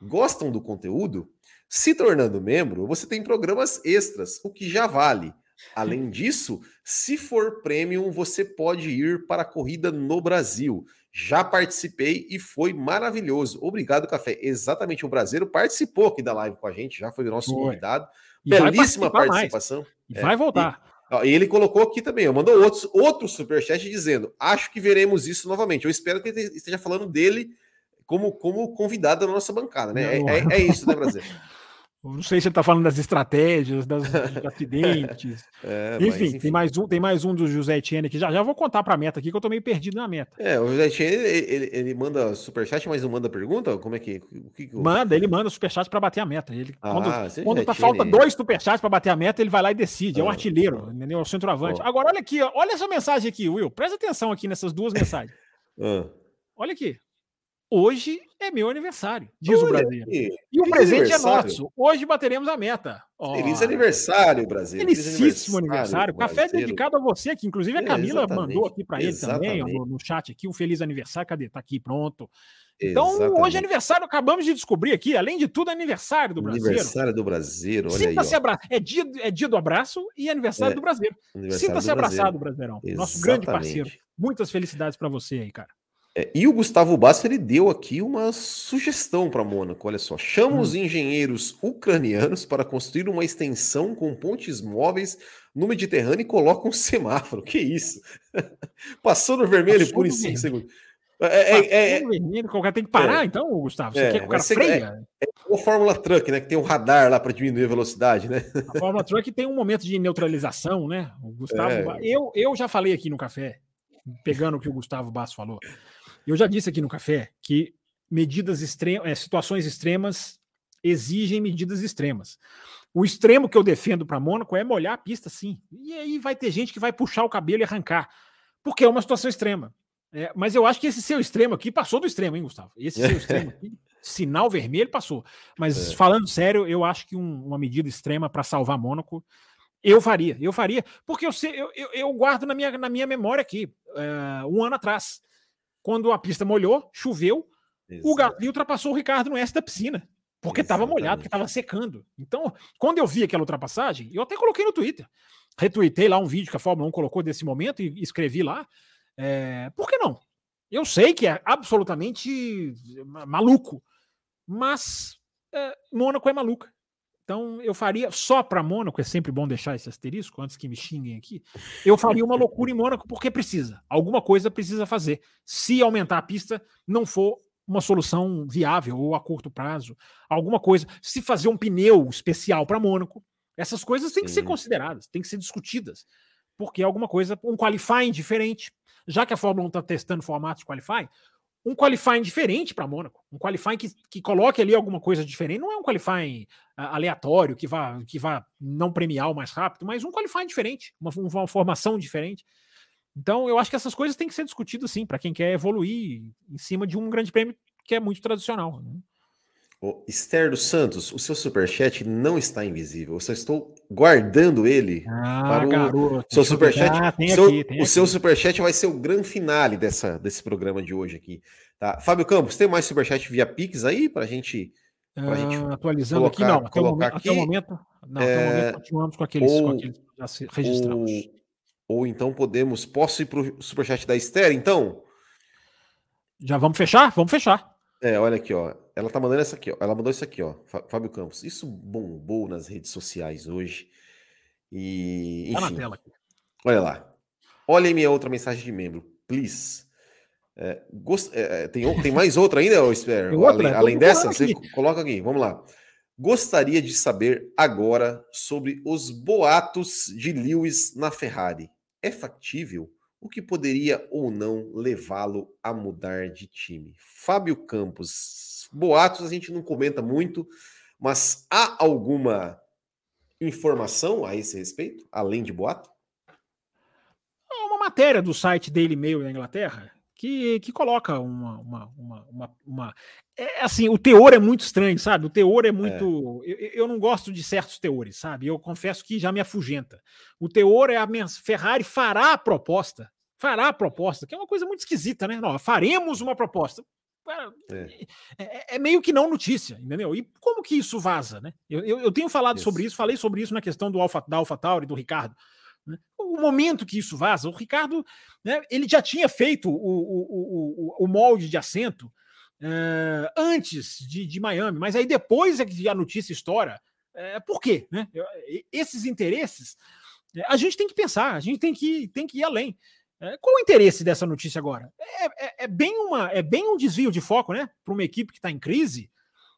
gostam do conteúdo, se tornando membro, você tem programas extras, o que já vale. Além disso, se for premium, você pode ir para a corrida no Brasil. Já participei e foi maravilhoso. Obrigado, Café. Exatamente, o brasileiro participou aqui da live com a gente, já foi o nosso foi. convidado. E Belíssima participação. E vai voltar. E, e, ele colocou aqui também, mandou outros, outro superchat dizendo: Acho que veremos isso novamente. Eu espero que ele esteja falando dele como, como convidado da nossa bancada, né? É, é, é, isso, né, Brasil? Não sei se ele está falando das estratégias, das, dos acidentes. É, enfim, enfim, tem mais um, tem mais um do José Etienne aqui. Já, já vou contar para a meta aqui que eu tô meio perdido na meta. É, o José Etienne ele, ele, ele manda superchat, mas não manda pergunta? Como é que, o que, que eu... manda? Ele manda superchat para bater a meta. Ele ah, quando, quando tá, falta dois superchats para bater a meta, ele vai lá e decide. Ah, é o ah, artilheiro, ah, entendeu? É o centroavante. Agora olha aqui, olha essa mensagem aqui, Will. Presta atenção aqui nessas duas mensagens. Ah. Olha aqui. Hoje é meu aniversário, diz Olha o Brasil. E o presente é nosso. Hoje bateremos a meta. Oh. Feliz aniversário, Brasil. Felicíssimo aniversário. aniversário. Café dedicado a você aqui. Inclusive, a Camila é, mandou aqui para ele também, no, no, chat aqui, um feliz aniversário. Cadê? Tá aqui, pronto. Então, exatamente. hoje é aniversário, acabamos de descobrir aqui, além de tudo, é aniversário do Brasil. Aniversário do Brasil, olha Sinta-se abraçado. É dia, é dia do abraço e aniversário é, do Brasil. Sinta-se abraçado, Brasileirão. Nosso grande parceiro. Muitas felicidades para você aí, cara. É, e o Gustavo Basso ele deu aqui uma sugestão para Mônaco. Olha só, chama hum. os engenheiros ucranianos para construir uma extensão com pontes móveis no Mediterrâneo e coloca um semáforo. Que isso? Passou no vermelho Passou por em 5 segundos. É, é, é, é vermelho, o cara tem que parar, é. então, Gustavo. Você quer que o cara freia? É, é o Fórmula Truck, né? Que tem um radar lá para diminuir a velocidade, né? A Fórmula Truck tem um momento de neutralização, né? O Gustavo. Eu, eu já falei aqui no café, pegando o que o Gustavo Basso falou. Eu já disse aqui no café que medidas extremas, é, situações extremas exigem medidas extremas. O extremo que eu defendo para Mônaco é molhar a pista, sim. E aí vai ter gente que vai puxar o cabelo e arrancar, porque é uma situação extrema. É, mas eu acho que esse seu extremo aqui passou do extremo, hein, Gustavo? Esse seu extremo aqui, sinal vermelho, passou. Mas é. falando sério, eu acho que um, uma medida extrema para salvar Mônaco, eu faria, eu faria, porque eu, sei, eu, eu, eu, guardo na minha, na minha memória aqui, uh, um ano atrás. Quando a pista molhou, choveu, Exato. o Gasly ultrapassou o Ricardo no S da piscina. Porque estava molhado, porque estava secando. Então, quando eu vi aquela ultrapassagem, eu até coloquei no Twitter. Retuitei lá um vídeo que a Fórmula 1 colocou desse momento e escrevi lá. É, por que não? Eu sei que é absolutamente maluco, mas é, Mônaco é maluca. Então eu faria só para Mônaco, é sempre bom deixar esse asterisco antes que me xinguem aqui. Eu faria uma loucura em Mônaco porque precisa. Alguma coisa precisa fazer. Se aumentar a pista não for uma solução viável ou a curto prazo, alguma coisa. Se fazer um pneu especial para Mônaco, essas coisas têm que ser consideradas, têm que ser discutidas, porque alguma coisa, um qualifying diferente. Já que a Fórmula 1 está testando formatos de qualifying, um qualifying diferente para Mônaco, um qualifying que, que coloque ali alguma coisa diferente, não é um qualifying uh, aleatório que vá, que vá não premiar o mais rápido, mas um qualifying diferente, uma, uma formação diferente. Então, eu acho que essas coisas têm que ser discutidas sim, para quem quer evoluir em cima de um grande prêmio que é muito tradicional. Né? O Esther dos Santos, o seu superchat não está invisível. Eu só estou guardando ele ah, para o garoto, seu superchat. Ah, seu, aqui, o aqui. seu superchat vai ser o grande finale dessa, desse programa de hoje aqui. Tá? Fábio Campos, tem mais superchat via Pix aí para gente, a gente atualizando colocar, aqui? Não, até, o momento, aqui, até o momento, não, é, até o momento continuamos com aqueles, ou, com aqueles que já registramos. Ou, ou então podemos. Posso ir para o superchat da Esther, então? Já vamos fechar? Vamos fechar. É, olha aqui, ó. Ela tá mandando essa aqui, ó. Ela mandou isso aqui, ó. Fábio Campos. Isso bombou nas redes sociais hoje. E, Tá na enfim, tela aqui. olha lá. Olha aí minha outra mensagem de membro, please. É, gost- é, é, tem, tem mais outra ainda, ô Esper? Tem outra, Além, tô além dessa, você aqui. coloca aqui, vamos lá. Gostaria de saber agora sobre os boatos de Lewis na Ferrari. É factível? O que poderia ou não levá-lo a mudar de time? Fábio Campos. Boatos a gente não comenta muito, mas há alguma informação a esse respeito, além de boato? Uma matéria do site Daily Mail da Inglaterra que, que coloca uma, uma, uma, uma, uma- É assim, o teor é muito estranho, sabe? O teor é muito. Eu, eu não gosto de certos teores, sabe? Eu confesso que já me afugenta. O teor é a minha Ferrari fará a proposta. Fará a proposta, que é uma coisa muito esquisita, né? Não, faremos uma proposta. Cara, É. É, é meio que não notícia, entendeu? E como que isso vaza, né? Eu, eu, eu tenho falado Isso. sobre isso, falei sobre isso na questão do Alpha, da AlphaTauri, do Ricardo. Né? O momento que isso vaza, o Ricardo, né, ele já tinha feito o, o, o, o- molde de assento eh, antes de, de Miami, mas aí depois é que a notícia estoura. Eh, por quê? Né? Esses interesses, eh, a gente tem que pensar, a gente tem que, tem que ir além. Qual o interesse dessa notícia agora? É, é- é bem, uma, é bem um desvio de foco, né? Para uma equipe que está em crise,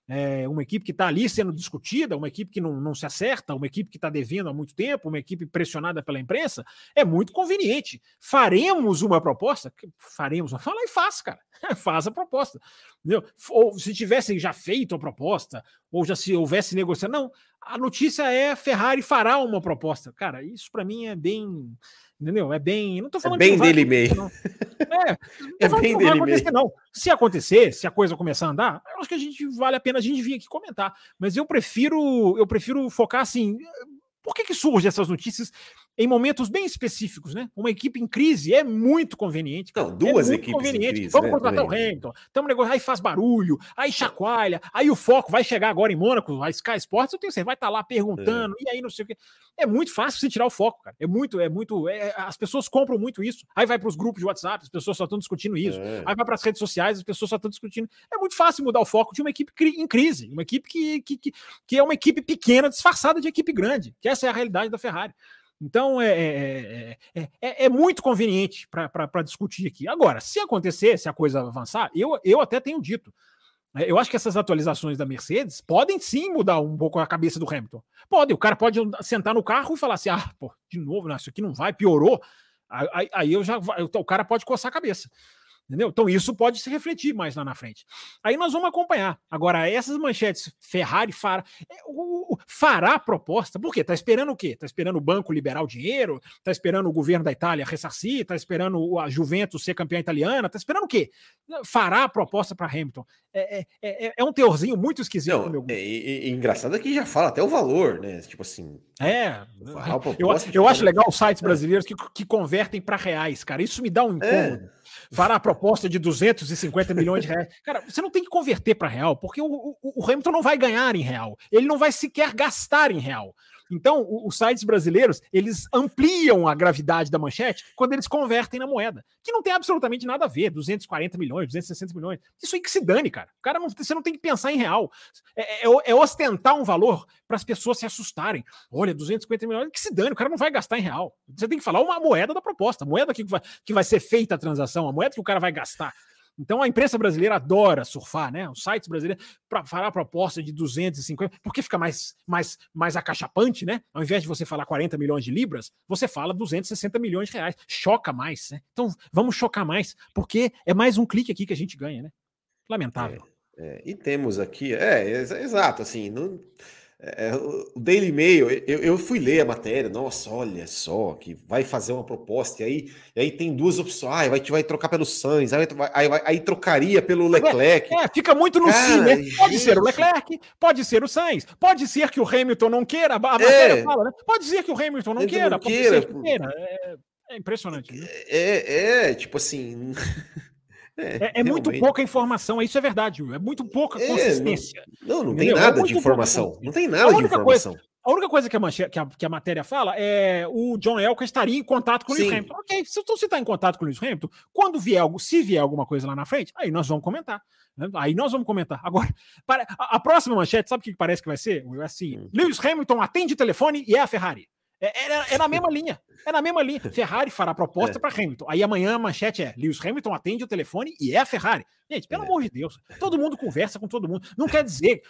é, uma equipe que está ali sendo discutida, uma equipe que não, não se acerta, uma equipe que está devendo há muito tempo, uma equipe pressionada pela imprensa, é muito conveniente. Faremos uma proposta? Faremos, fala e faz, cara. faz a proposta. Entendeu? Ou se tivessem já feito a proposta, ou já se houvesse negociação. Não, a notícia é Ferrari fará uma proposta. Cara, isso para mim é bem. Entendeu? É bem. Não tô falando que bem acontecer, não. É, É bem acontecer, Mail. não. Se acontecer, se a coisa começar a andar, eu acho que a gente vale a pena a gente vir aqui comentar. Mas eu prefiro, eu prefiro focar assim. Por que, que surgem essas notícias em momentos bem específicos, né? Uma equipe em crise é muito conveniente. Não, duas é equipes em crise, Vamos né, contratar também. o Hamilton, estamos negociando, aí faz barulho, aí chacoalha, aí o foco vai chegar agora em Mônaco, a Sky Sports, eu tenho certeza, vai estar lá perguntando, e aí não sei o quê. É muito fácil você tirar o foco, cara. É muito, é muito. é- as pessoas compram muito isso. Aí vai para os grupos de WhatsApp, as pessoas só estão discutindo isso. É. Aí vai para as redes sociais, as pessoas só estão discutindo. É muito fácil mudar o foco de uma equipe em crise, uma equipe que, que, que, que é uma equipe pequena disfarçada de equipe grande, que essa é a realidade da Ferrari. Então é, é, é, é- é muito conveniente para discutir aqui. Agora, se acontecer, se a coisa avançar, eu, eu até tenho dito. né, Eu acho que essas atualizações da Mercedes podem sim mudar um pouco a cabeça do Hamilton. Pode, o cara pode sentar no carro e falar assim: ah, pô, de novo, não, isso aqui não vai, piorou. Aí, aí- eu já o cara pode coçar a cabeça. Entendeu? Então isso pode se refletir mais lá na frente. Aí nós vamos acompanhar. Agora, essas manchetes, Ferrari fará, é, o- o- fará proposta, por quê? Tá esperando o quê? Tá esperando o banco liberar o dinheiro? Tá esperando o governo da Itália ressarcir? Tá esperando a Juventus ser campeã italiana? Tá esperando o quê? Fará proposta para Hamilton. É, é, é, é um teorzinho muito esquisito meu Não, gosto. é, e- e- engraçado é que já fala até o valor, né? Tipo assim, É, fará a eu, de eu acho legal os sites brasileiros que, que convertem para reais, cara. Isso me dá um É. incômodo. Fará a proposta de 250 milhões de reais. Cara, você não tem que converter para real, porque o, o- o Hamilton não vai ganhar em real. Ele não vai sequer gastar em real. Então, os sites brasileiros, eles ampliam a gravidade da manchete quando eles convertem na moeda, que não tem absolutamente nada a ver, 240 milhões, 260 milhões. Isso aí que se dane, cara. O cara não, você não tem que pensar em real. É, é- é ostentar um valor para as pessoas se assustarem. Olha, 250 milhões, que se dane, o cara não vai gastar em real. Você tem que falar uma moeda da proposta, a moeda que vai, que vai ser feita a transação, a moeda que o cara vai gastar. Então a imprensa brasileira adora surfar, né? Os sites brasileiros para falar a proposta de 250, porque fica mais, mais, mais acachapante, né? Ao invés de você falar 40 milhões de libras, você fala 260 milhões de reais. Choca mais, né? Então vamos chocar mais, porque é mais um clique aqui que a gente ganha, né? Lamentável. É, e temos aqui, é, ex- exato, assim, não- é, o Daily Mail, eu, eu fui ler a matéria, nossa, olha só, que vai fazer uma proposta, e aí, e aí tem duas opções, ah, vai, vai trocar pelo Sainz, aí, aí, aí trocaria pelo Leclerc. É, fica muito no Cara, sim, né? Pode ser o gente. Leclerc, pode ser o Sainz, pode ser que o Hamilton não queira, a matéria É. fala, né? Pode ser que o Hamilton não queira, não pode queira. ser que queira. É, é impressionante. né? É, é, tipo assim. É, é muito pouca informação, isso é verdade, Will, é muito pouca É, consistência. Não, não tem? É nada de informação. Não tem nada de informação. A única coisa que a, manche- que a- que a matéria fala é o John Elka estaria em contato com o Lewis. Hamilton. Ok, se você está em contato com o Lewis Hamilton, quando vier algo, se vier alguma coisa lá na frente, aí nós vamos comentar. né? Aí nós vamos comentar. Agora, para, a, a próxima manchete, sabe o que parece que vai ser? É assim: Hum. Lewis Hamilton atende telefone e é a Ferrari. É, é, é, na mesma linha. É na mesma linha. Ferrari fará proposta é. para Hamilton. Aí amanhã a manchete é: Lewis Hamilton atende o telefone e é a Ferrari. Gente, pelo é. amor de Deus, todo mundo conversa com todo mundo. Não quer dizer.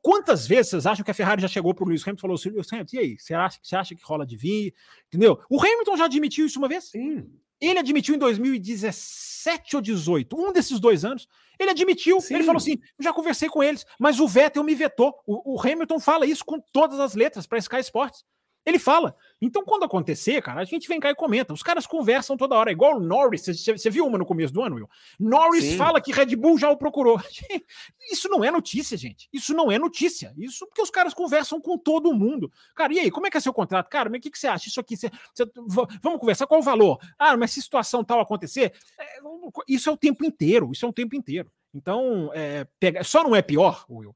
Quantas vezes vocês acham que a Ferrari já chegou para o Lewis Hamilton e falou assim: Lewis Hamilton, e aí? Você acha, você acha que rola de vir? Entendeu? O Hamilton já admitiu isso uma vez? Sim. Ele admitiu em 2017 ou 18, um desses dois anos. Ele admitiu, Sim. ele falou assim: já conversei com eles, mas o Vettel me vetou. O, o Hamilton fala isso com todas as letras para Sky Sports. Ele fala. Então, quando acontecer, cara, a gente vem cá e comenta. Os caras conversam toda hora, igual o Norris. Você, viu uma no começo do ano, Will? Norris Sim. fala que Red Bull já o procurou. Isso não é notícia, gente. Isso não é notícia. Isso porque os caras conversam com todo mundo. Cara, e aí, como é que é seu contrato? Cara, mas o que, que você acha? Isso aqui, você, você, vamos conversar, qual o valor? Ah, mas se situação tal acontecer, é, isso é o tempo inteiro. Isso é o tempo inteiro. Então, é, pega, só não é pior, Will,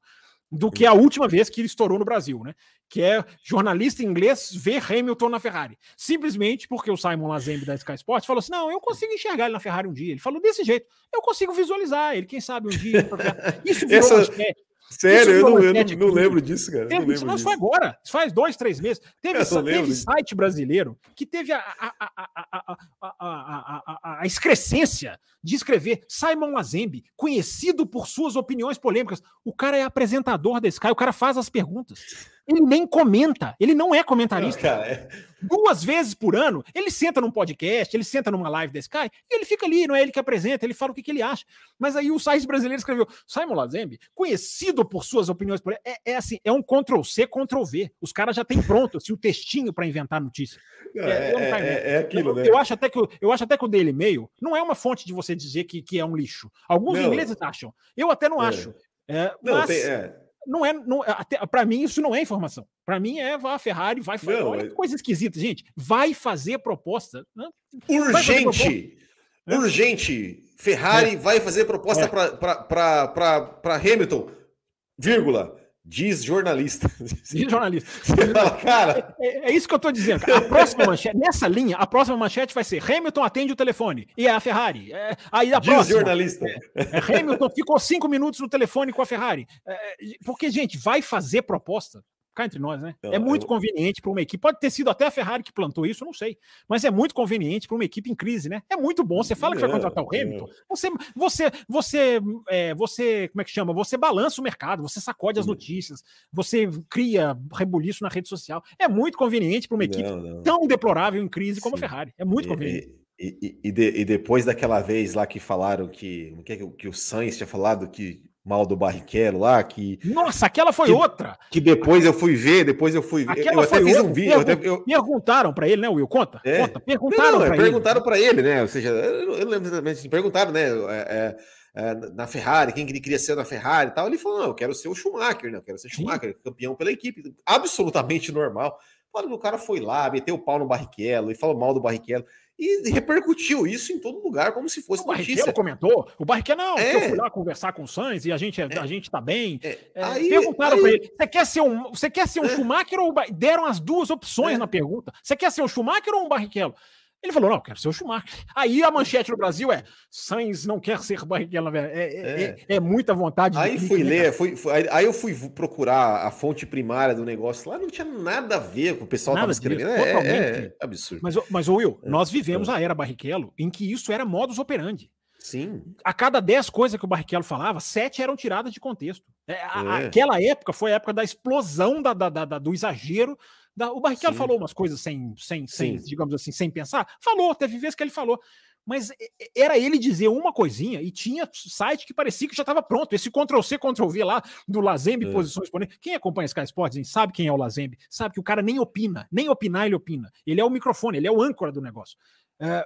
do que a última vez que ele estourou no Brasil, né? Que é jornalista inglês ver Hamilton na Ferrari. Simplesmente porque o Simon Lazembe da Sky Sports falou assim: não, eu consigo enxergar ele na Ferrari um dia. Ele falou desse jeito, eu consigo visualizar ele, quem sabe um dia. Isso virou Essa... Sério, eu não, eu não, não, lembro disso, cara. Teve, não isso não foi agora, isso faz dois, três meses. Teve, teve site brasileiro que teve a, a, a, a, excrescência de escrever Simon Lazembe, conhecido por suas opiniões polêmicas. O cara é apresentador da Sky, o cara faz as perguntas. Ele nem comenta, ele não é comentarista. Não, é... Duas vezes por ano, ele senta num podcast, ele senta numa live da Sky e ele fica ali, não é ele que apresenta, ele fala o que, que ele acha. Mas aí o site brasileiro escreveu: Simon Lazembe, conhecido por suas opiniões, é, é assim, é um Ctrl-C, Ctrl-V. Os caras já têm pronto assim, o textinho para inventar notícia. Não, é, é, é, é, aquilo, eu, né? Eu acho, até que, eu acho até que o Daily Mail não é uma fonte de você dizer que, que é um lixo. Alguns não. ingleses acham. Eu até não é. acho. É, não, mas, tem, não é, não, para mim isso não é informação. Para mim é a Ferrari vai fazer não, olha que coisa esquisita, gente. Vai fazer proposta. Né? Urgente. Proposta. Urgente. Ferrari é. vai fazer proposta é. para Hamilton. Vírgula. Diz jornalista. Diz jornalista. cara. É, é, é, isso que eu estou dizendo. A próxima manchete, nessa linha, a próxima manchete vai ser Hamilton atende o telefone. E é a Ferrari. É, aí a Diz próxima, jornalista. É, é, Hamilton ficou cinco minutos no telefone com a Ferrari. porque, gente, vai fazer proposta cá entre nós, né? Não, é muito eu... conveniente para uma equipe. Pode ter sido até a Ferrari que plantou isso, não sei. Mas é muito conveniente para uma equipe em crise, né? É muito bom. Você fala que vai contratar o Hamilton, você, você, você, é, você, como é que chama? Você balança o mercado, você sacode as notícias, você cria rebuliço na rede social. É muito conveniente para uma equipe não, não. tão deplorável em crise como Sim. a Ferrari. É muito conveniente. E, e, e, de, e, depois daquela vez lá que falaram que, que, que o Sainz tinha falado que mal do Barrichello lá, que... Nossa, aquela foi que, outra! Que depois eu fui ver, depois eu fui ver. Aquela eu até fiz outra. um vídeo. Pergun eu. Perguntaram para ele, né, Will? Conta, é. conta. Perguntaram para ele. Perguntaram para ele, né? Ou seja, eu lembro exatamente, assim, perguntaram, né, é, é, é, na Ferrari, quem ele queria ser na Ferrari e tal. Ele falou, não, eu quero ser o Schumacher, né? Eu quero ser Schumacher, Sim. campeão pela equipe. Absolutamente normal. Que o cara foi lá, meteu o pau no Barrichello e falou mal do Barrichello e repercutiu isso em todo lugar, como se fosse o notícia. O comentou, o Barrichello, não, é. eu fui lá conversar com o Sainz e a gente, é. a gente tá bem. É. é aí, perguntaram para ele, você quer ser um, você quer ser um é. Schumacher ou deram as duas opções é. na pergunta. Você quer ser um Schumacher ou um Barrichello? Ele falou: não, quero ser o Schumacher. Aí a manchete no Brasil é: Sainz não quer ser Barrichello. É, é, é. é, é muita vontade. Aí fui ler, fui, fui, aí eu fui procurar a fonte primária do negócio lá, não tinha nada a ver com o pessoal que estava escrevendo. É, é, é, absurdo. Mas, mas Will, nós vivemos a era Barrichello em que isso era modus operandi. Sim. A cada dez coisas que o Barrichello falava, sete eram tiradas de contexto. É, aquela época foi a época da explosão da, da, da, do exagero o Barrichello Sim. falou umas coisas sem, sem, sem, digamos assim, sem pensar? Falou, teve vezes que ele falou. Mas era ele dizer uma coisinha e tinha site que parecia que já estava pronto. Esse Ctrl-C, Ctrl-V lá do Lazembe, é. posições Quem acompanha Sky Sports sabe quem é o Lazembe, sabe que o cara nem opina, nem opinar ele opina. Ele é o microfone, ele é o âncora do negócio. Uh,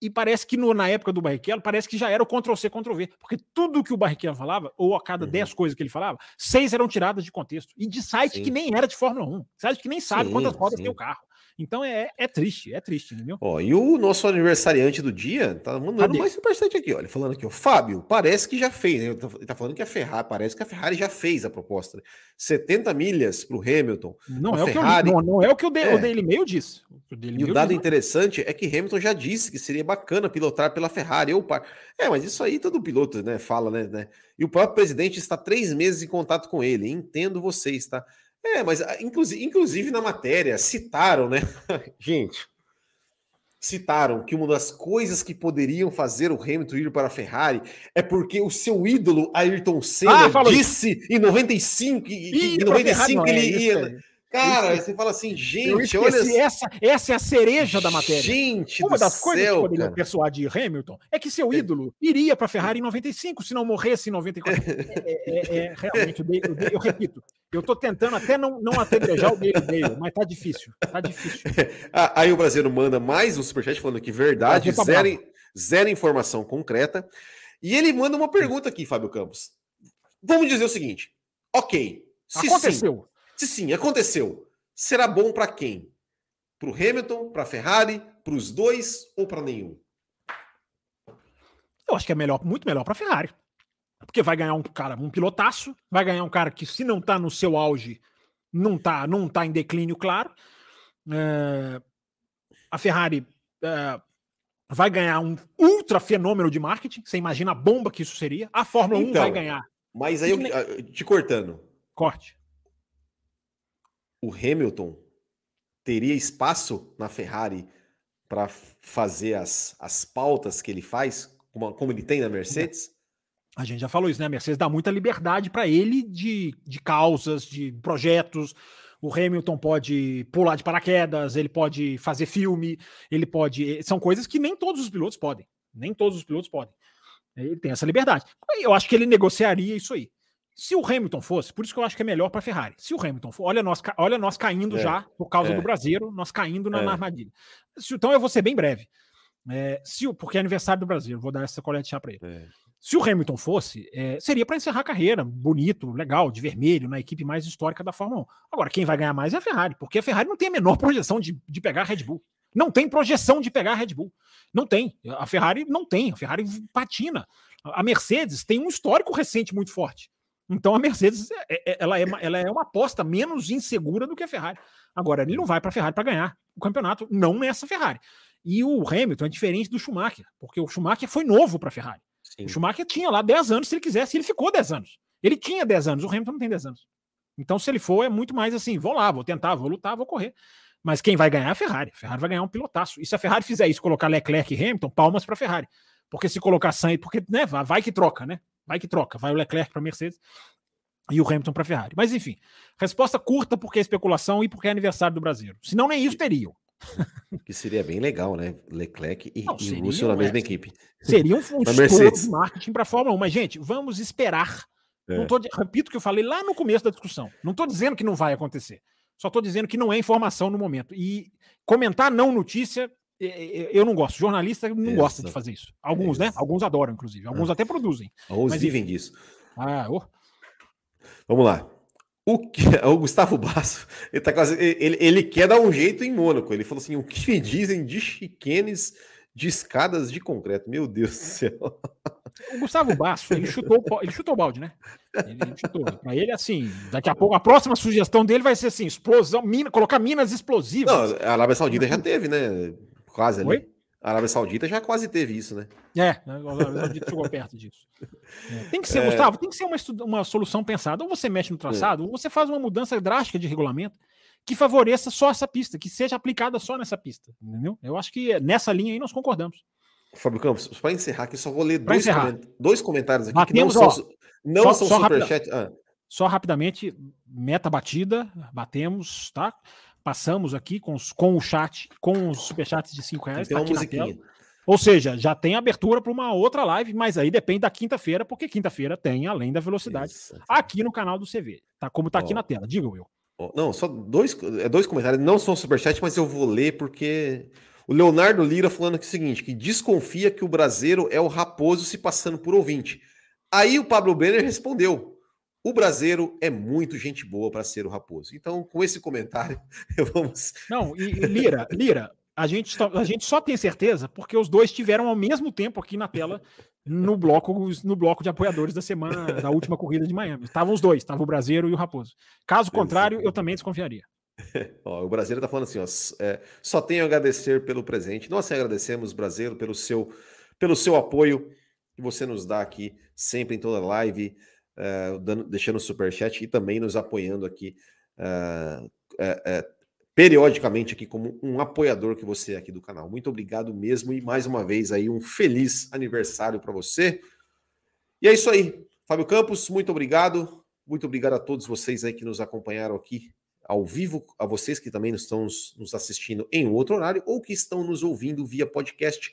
e parece que no, na época do Barrichello, parece que já era o Ctrl-C, Ctrl-V, porque tudo que o Barrichello falava, ou a cada 10 uhum. coisas que ele falava, seis eram tiradas de contexto. E de site sim. que nem era de Fórmula 1, site que nem sabe sim, quantas rodas sim. tem o carro. Então é, é triste, é triste, entendeu? Ó, e o nosso aniversariante do dia tá mandando Cadê? mais superchat aqui, olha, falando aqui, ó, Fábio, parece que já fez, né? Ele tá, tá falando que a Ferrari, parece que a Ferrari já fez a proposta. Né? 70 milhas para o Hamilton. Não é, Ferrari... o que eu, não, não, é o que o, é. o Daily Mail diz. O Daily e o dado diz, interessante é que Hamilton já disse que seria bacana pilotar pela Ferrari ou par. É, mas isso aí todo piloto, né, fala, né, né? E o próprio presidente está três meses em contato com ele. Entendo vocês, tá? É, mas ah, inclusive, inclusive na matéria citaram, né? Gente, citaram que uma das coisas que poderiam fazer o Hamilton ir para a Ferrari é porque o seu ídolo Ayrton Senna ah, disse em 95, e, em 95 ele é ia. Cara, você fala assim, gente, olha. Essa, essa é a cereja da matéria. Gente, uma das coisas que poderiam persuadir Hamilton é que seu é. ídolo iria para a Ferrari em 95, se não morresse em 94. é, é, é, realmente, eu, eu, eu, repito, eu estou tentando até não, não apedrejar o Daily Dale, mas tá difícil. Tá difícil. Ah, aí o brasileiro manda mais um superchat falando que verdade, tá zero, zero informação concreta. E ele manda uma pergunta aqui, Fábio Campos. Vamos dizer o seguinte: ok. Se Aconteceu. Sim, se sim, aconteceu, será bom para quem? Para o Hamilton, para a Ferrari, para os dois ou para nenhum? Eu acho que é melhor, muito melhor para a Ferrari. Porque vai ganhar um cara, um pilotaço, vai ganhar um cara que, se não está no seu auge, não está não tá em declínio, claro. É, a Ferrari é, vai ganhar um ultra fenômeno de marketing. Você imagina a bomba que isso seria? A Fórmula então, 1 vai ganhar. Mas aí, eu, te cortando. Corte o Hamilton teria espaço na Ferrari para fazer as, as pautas que ele faz, como, como ele tem na Mercedes? A gente já falou isso, né? A Mercedes dá muita liberdade para ele de, de causas, de projetos. O Hamilton pode pular de paraquedas, ele pode fazer filme, ele pode. São coisas que nem todos os pilotos podem. Nem todos os pilotos podem. Ele tem essa liberdade. Eu acho que ele negociaria isso aí. Se o Hamilton fosse, por isso que eu acho que é melhor para a Ferrari. Se o Hamilton for, olha nós, olha nós caindo é, já por causa é. do Brasileiro, nós caindo na, é. na armadilha. Se, então eu vou ser bem breve. É, se, porque é aniversário do Brasil, vou dar essa colete para ele. É. Se o Hamilton fosse, é, seria para encerrar a carreira, bonito, legal, de vermelho, na equipe mais histórica da Fórmula 1. Agora, quem vai ganhar mais é a Ferrari, porque a Ferrari não tem a menor projeção de, de pegar a Red Bull. Não tem projeção de pegar a Red Bull. Não tem. A Ferrari não tem. A Ferrari patina. A Mercedes tem um histórico recente muito forte. Então a Mercedes é, é, ela é, uma, ela é uma aposta menos insegura do que a Ferrari. Agora, ele não vai para a Ferrari para ganhar o campeonato, não nessa Ferrari. E o Hamilton é diferente do Schumacher, porque o Schumacher foi novo para a Ferrari. Sim. O Schumacher tinha lá 10 anos se ele quisesse, ele ficou 10 anos. Ele tinha 10 anos, o Hamilton não tem 10 anos. Então, se ele for, é muito mais assim: vou lá, vou tentar, vou lutar, vou correr. Mas quem vai ganhar é a Ferrari. A Ferrari vai ganhar um pilotaço. E se a Ferrari fizer isso, colocar Leclerc e Hamilton, palmas para a Ferrari. Porque se colocar Sainz, porque né, vai que troca, né? Vai que troca. Vai o Leclerc para a Mercedes e o Hamilton para a Ferrari. Mas enfim, resposta curta porque é especulação e porque é aniversário do Brasil. Senão nem isso teriam. Que seria bem legal, né? Leclerc e, Não, seria, e Russell na mesma é, equipe. Seria um, um de marketing para a Fórmula 1. Mas, gente, vamos esperar. É. Não tô, repito o que eu falei lá no começo da discussão. Não estou dizendo que não vai acontecer. Só estou dizendo que não é informação no momento. E comentar não notícia, eu não gosto. Jornalista não Exato. gosta de fazer isso. Alguns, né? Alguns adoram, inclusive. Alguns ah. até produzem. Alguns vivem disso. Ah, oh. Vamos lá. O, que, o Gustavo Basso, ele, tá quase, ele, ele quer dar um jeito em Mônaco. Ele falou assim: o que me dizem de chiquenes de escadas de concreto? Meu Deus do céu. O Gustavo Basso, ele chutou, ele chutou o balde, né? Ele, chutou. Pra ele, assim, daqui a pouco, a próxima sugestão dele vai ser assim: explosão, mina, colocar minas explosivas. Não, a Arábia Saudita já teve, né? Quase ali. Oi? A Arábia Saudita já quase teve isso, né? É, a Arábia Saudita chegou perto disso. É. Tem que ser, é... Gustavo, tem que ser uma, uma solução pensada. Ou você mexe no traçado, é. ou você faz uma mudança drástica de regulamento que favoreça só essa pista, que seja aplicada só nessa pista. Entendeu? Eu acho que nessa linha aí nós concordamos. Fábio Campos, para encerrar aqui, só vou ler dois, coment... dois, comentários aqui Batemos, que não são, não só, são só superchat. Rapida... Ah. Só rapidamente, meta batida, batemos, tá? Passamos aqui com, os, com o chat, com os superchats de 5 reais. Tá Ou seja, já tem abertura para uma outra live, mas aí depende da quinta-feira, porque quinta-feira tem além da velocidade Isso. aqui no canal do CV. Tá como tá aqui na tela. Diga, Will. Não, só dois, é dois comentários. Não são superchat, mas eu vou ler porque o Leonardo Lira falando aqui o seguinte: que desconfia que o brasileiro é o raposo se passando por ouvinte. Aí o Pablo Brenner respondeu: o brasileiro é muito gente boa para ser o Raposo. Então, com esse comentário, vamos. Não, e Lira, Lira, a gente, a gente só tem certeza porque os dois tiveram ao mesmo tempo aqui na tela no bloco, no bloco de apoiadores da semana da última corrida de Miami. Estavam os dois, estava o brasileiro e o Raposo. Caso contrário, eu também desconfiaria. ó, o brasileiro está falando assim: ó, é, só tenho a agradecer pelo presente. Nós agradecemos, brasileiro, pelo seu, pelo seu apoio que você nos dá aqui sempre em toda live uh, dando, deixando o superchat e também nos apoiando aqui uh, periodicamente aqui como um apoiador que você é aqui do canal. Muito obrigado mesmo e mais uma vez aí um feliz aniversário para você. E é isso aí. Fábio Campos, muito obrigado. Muito obrigado a todos vocês aí que nos acompanharam aqui ao vivo, a vocês que também estão nos assistindo em outro horário ou que estão nos ouvindo via podcast.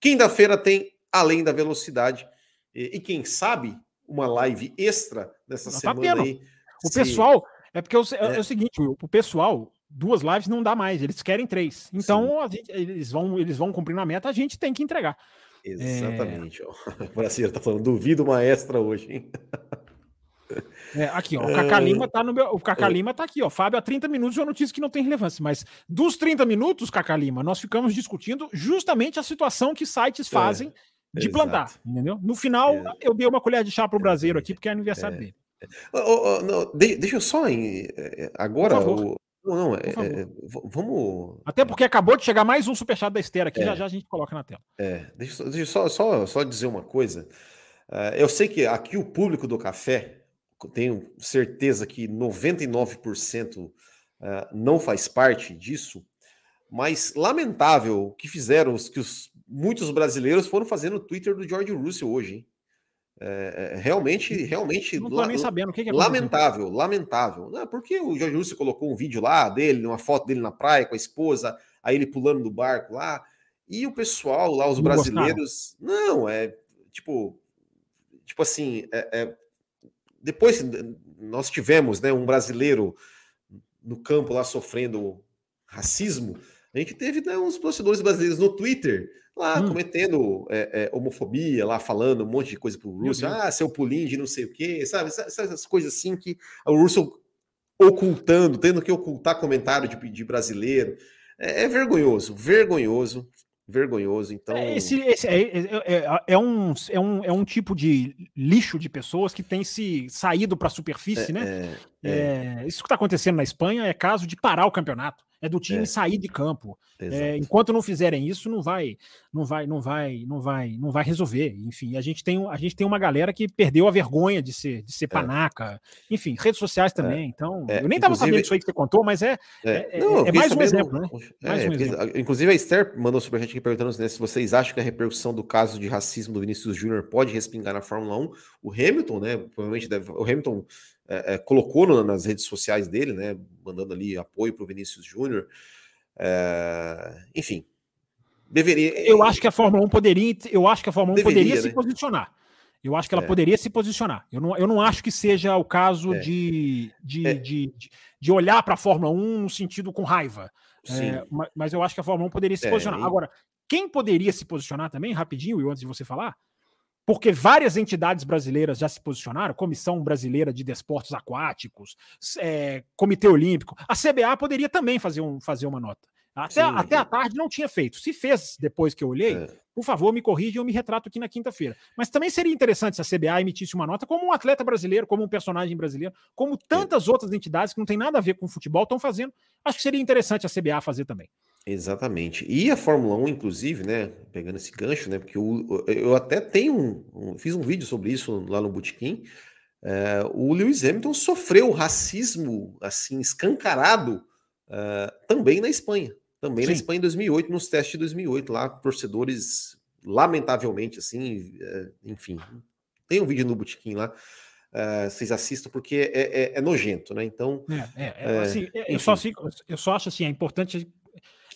Quinta-feira tem Além da Velocidade. E, e, quem sabe uma live extra dessa Não, tá semana tá aí. O se... pessoal, é porque é, é, é o seguinte, o pessoal, duas lives não dá mais, eles querem três. Então gente, eles vão eles vão cumprindo a meta, a gente tem que entregar. Exatamente. É... O brasileiro tá falando, duvido uma extra hoje, hein? É, aqui, ó, o Cacá Lima tá no meu. O Cacá Lima tá aqui, ó. Fábio, há 30 minutos uma notícia que não tem relevância. Mas dos 30 minutos, Cacá Lima, nós ficamos discutindo justamente a situação que sites fazem é, de plantar. Entendeu? No final, é. eu dei uma colher de chá pro brasileiro aqui, porque é aniversário é. dele. Oh, oh, não, de, deixa eu só em, agora. O, não, é, é, vamos. Até porque acabou de chegar mais um superchat da Esther aqui, é, já já a gente coloca na tela. É, deixa, deixa eu só, só, só dizer uma coisa. Uh, eu sei que aqui o público do café tenho certeza que 99% eh, não faz parte disso, mas lamentável o que fizeram, que os, muitos brasileiros foram fazer no Twitter do George Russell hoje, hein? É, realmente, realmente. Não tô nem sabendo o que, que é Lamentável, lamentável. Não, porque o George Russell colocou um vídeo lá dele, uma foto dele na praia com a esposa, aí ele pulando do barco lá, e o pessoal lá, os brasileiros. Não, é tipo. Tipo assim, é, é depois nós tivemos né, um brasileiro no campo lá sofrendo racismo. A gente teve né, uns torcedores brasileiros no Twitter lá hum. cometendo é, é, homofobia, lá falando um monte de coisa pro Russell, ah, seu pulinho de não sei o quê, sabe? Essas coisas assim que o Russell ocultando, tendo que ocultar comentário de, de brasileiro. É, é vergonhoso, vergonhoso vergonhoso. Então, é, esse, esse é, é, é, um, é, um, é um tipo de lixo de pessoas que tem se saído para a superfície, né? Isso que está acontecendo na Espanha é caso de parar o campeonato é do time é. sair de campo. É, enquanto não fizerem isso, não vai, não vai, não vai, não vai, não vai resolver. Enfim, a gente tem, a gente tem uma galera que perdeu a vergonha de ser, de ser é. panaca. Enfim, redes sociais é. também. Então, é, eu nem estava sabendo disso aí que você contou, mas é, é, não, mais um exemplo, né? Mais um exemplo. Inclusive a Esther mandou sobre a gente aqui perguntando né, se vocês acham que a repercussão do caso de racismo do Vinícius Júnior pode respingar na Fórmula 1. O Hamilton, né? Provavelmente deve, o Hamilton é, é, colocou no, nas redes sociais dele, né, mandando ali apoio para o Vinícius Júnior. É, enfim, deveria. Eu acho que a Fórmula 1 poderia, eu acho que a Fórmula 1 deveria, poderia se né? posicionar. Eu acho que ela é. poderia se posicionar. Eu não, eu não acho que seja o caso é. de, de, é. de, de, olhar para a Fórmula 1 no sentido com raiva. É, mas eu acho que a Fórmula 1 poderia se posicionar. Agora, quem poderia se posicionar também, rapidinho, e antes de você falar, porque várias entidades brasileiras já se posicionaram, Comissão Brasileira de Desportos Aquáticos, é, Comitê Olímpico. A CBA poderia também fazer, um, fazer uma nota. Até, Sim, até a tarde não tinha feito. Se fez depois que eu olhei, é. por favor, me corrija e eu me retrato aqui na quinta-feira. Mas também seria interessante se a CBA emitisse uma nota como um atleta brasileiro, como um personagem brasileiro, como tantas outras entidades que não tem nada a ver com futebol estão fazendo. Acho que seria interessante a CBA fazer também. Exatamente. E a Fórmula 1, inclusive, né? Pegando esse gancho, né? Porque eu, eu até tenho um, um fiz um vídeo sobre isso lá no Botequim. É, o Lewis Hamilton sofreu racismo assim escancarado uh, também na Espanha. Também Sim. na Espanha em 2008, nos testes de 2008, lá, torcedores, lamentavelmente, assim, uh, enfim. Tem um vídeo no Botequim lá. Uh, vocês assistam, porque é, é, é, nojento, né? Então. É, é, é assim, eu, só, eu só acho assim, é importante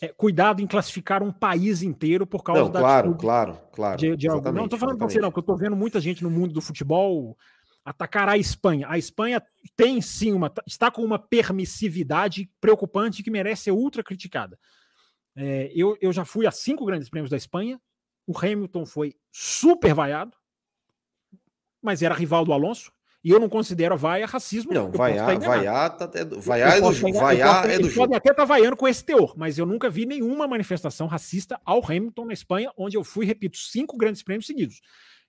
é, cuidado em classificar um país inteiro por causa não, da. Claro, claro, claro. De, de algo. Não estou falando para você, não, porque eu estou vendo muita gente no mundo do futebol atacar a Espanha. A Espanha tem sim uma. está com uma permissividade preocupante que merece ser ultra criticada. É, eu, eu já fui a cinco grandes prêmios da Espanha. O Hamilton foi super vaiado, mas era rival do Alonso. E eu não considero a vaia racismo. Não, vaiar, vaiar, tá, é, vaiar, é do, vaiar é do jogo. até estar tá vaiando com esse teor, mas eu nunca vi nenhuma manifestação racista ao Hamilton na Espanha, onde eu fui, repito, cinco grandes prêmios seguidos.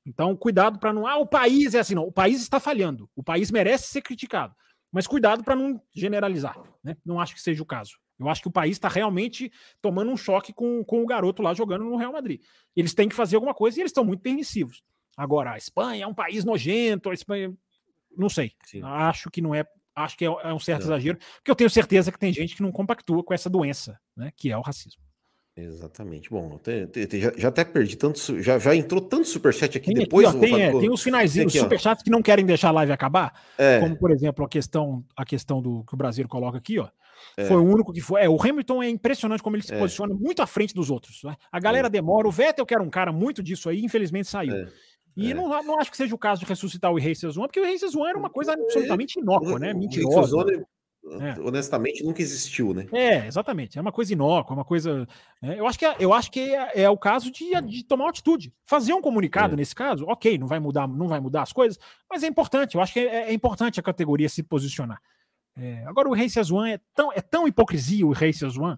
Então, cuidado para não. Ah, o país é assim, não. O país está falhando. O país merece ser criticado. Mas cuidado para não generalizar. Né? Não acho que seja o caso. Eu acho que o país está realmente tomando um choque com, com o garoto lá jogando no Real Madrid. Eles têm que fazer alguma coisa e eles estão muito permissivos. Agora, a Espanha é um país nojento, a Espanha não sei. Sim. Acho que não é acho que é, é um certo exagero, porque eu tenho certeza que tem gente que não compactua com essa doença, né, que é o racismo. Exatamente. Bom, te, te, já, já, até perdi tanto. Já, já entrou tanto superchat aqui tem depois. Aqui, ó, tem, é, tem os finaizinhos, os superchats que não querem deixar a live acabar. É. Como, por exemplo, a questão, a questão do que o Brasil coloca aqui, ó. É. Foi o único que foi. É, o Hamilton é impressionante como ele se é. posiciona muito à frente dos outros. Né? A galera é. demora. O Vettel, que era um cara muito disso aí, infelizmente saiu. É. E não, não acho que seja o caso de ressuscitar o Races One, porque o Races One era uma coisa absolutamente inócua, né? Mentirosa. É. Honestamente, nunca existiu, né? É, exatamente. É uma coisa inócua, uma coisa. É, eu acho que, é, eu acho que é, é, o caso de, de tomar atitude. Fazer um comunicado é. nesse caso, ok, não vai mudar, não vai mudar as coisas, mas é importante. Eu acho que é, é importante a categoria se posicionar. agora, o Races One é tão, é tão hipocrisia, o Races One,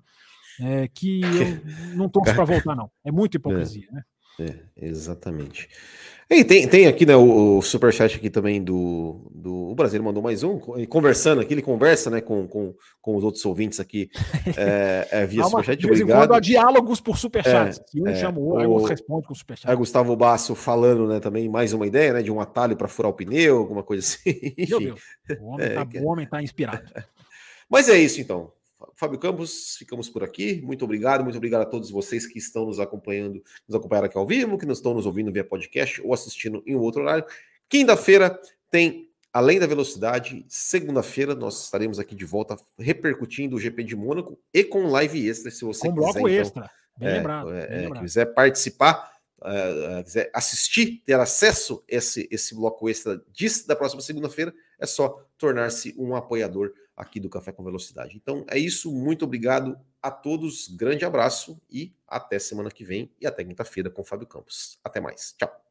que eu não torço para voltar, não. É muito hipocrisia, né? É, exatamente. E tem, tem aqui né, o, o superchat aqui também do, do. O Brasil mandou mais um, conversando aqui, ele conversa né, com, com, com os outros ouvintes aqui é, é, via Calma, superchat. De vez em quando há diálogos por superchat. É, um é, chama o outro, responde com superchat. É Gustavo Basso falando né, também mais uma ideia né, de um atalho para furar o pneu, alguma coisa assim. Meu Deus, o homem, está é, tá, tá inspirado. Mas é isso então. Fábio Campos, ficamos por aqui. Muito obrigado, muito obrigado a todos vocês que estão nos acompanhando, nos acompanhando aqui ao vivo, que nos estão nos ouvindo via podcast ou assistindo em outro horário. Quinta-feira tem Além da Velocidade. Segunda-feira nós estaremos aqui de volta repercutindo o GP de Mônaco e com live extra, se você com quiser. bloco então, extra. Bem é, lembrado. É, bem lembrado. quiser participar, uh, quiser assistir, ter acesso a esse, esse bloco extra disso da próxima segunda-feira, é só tornar-se um apoiador aqui do Café com Velocidade. Então é isso, muito obrigado a todos, grande abraço e até semana que vem e até quinta-feira com o Fábio Campos. Até mais, tchau.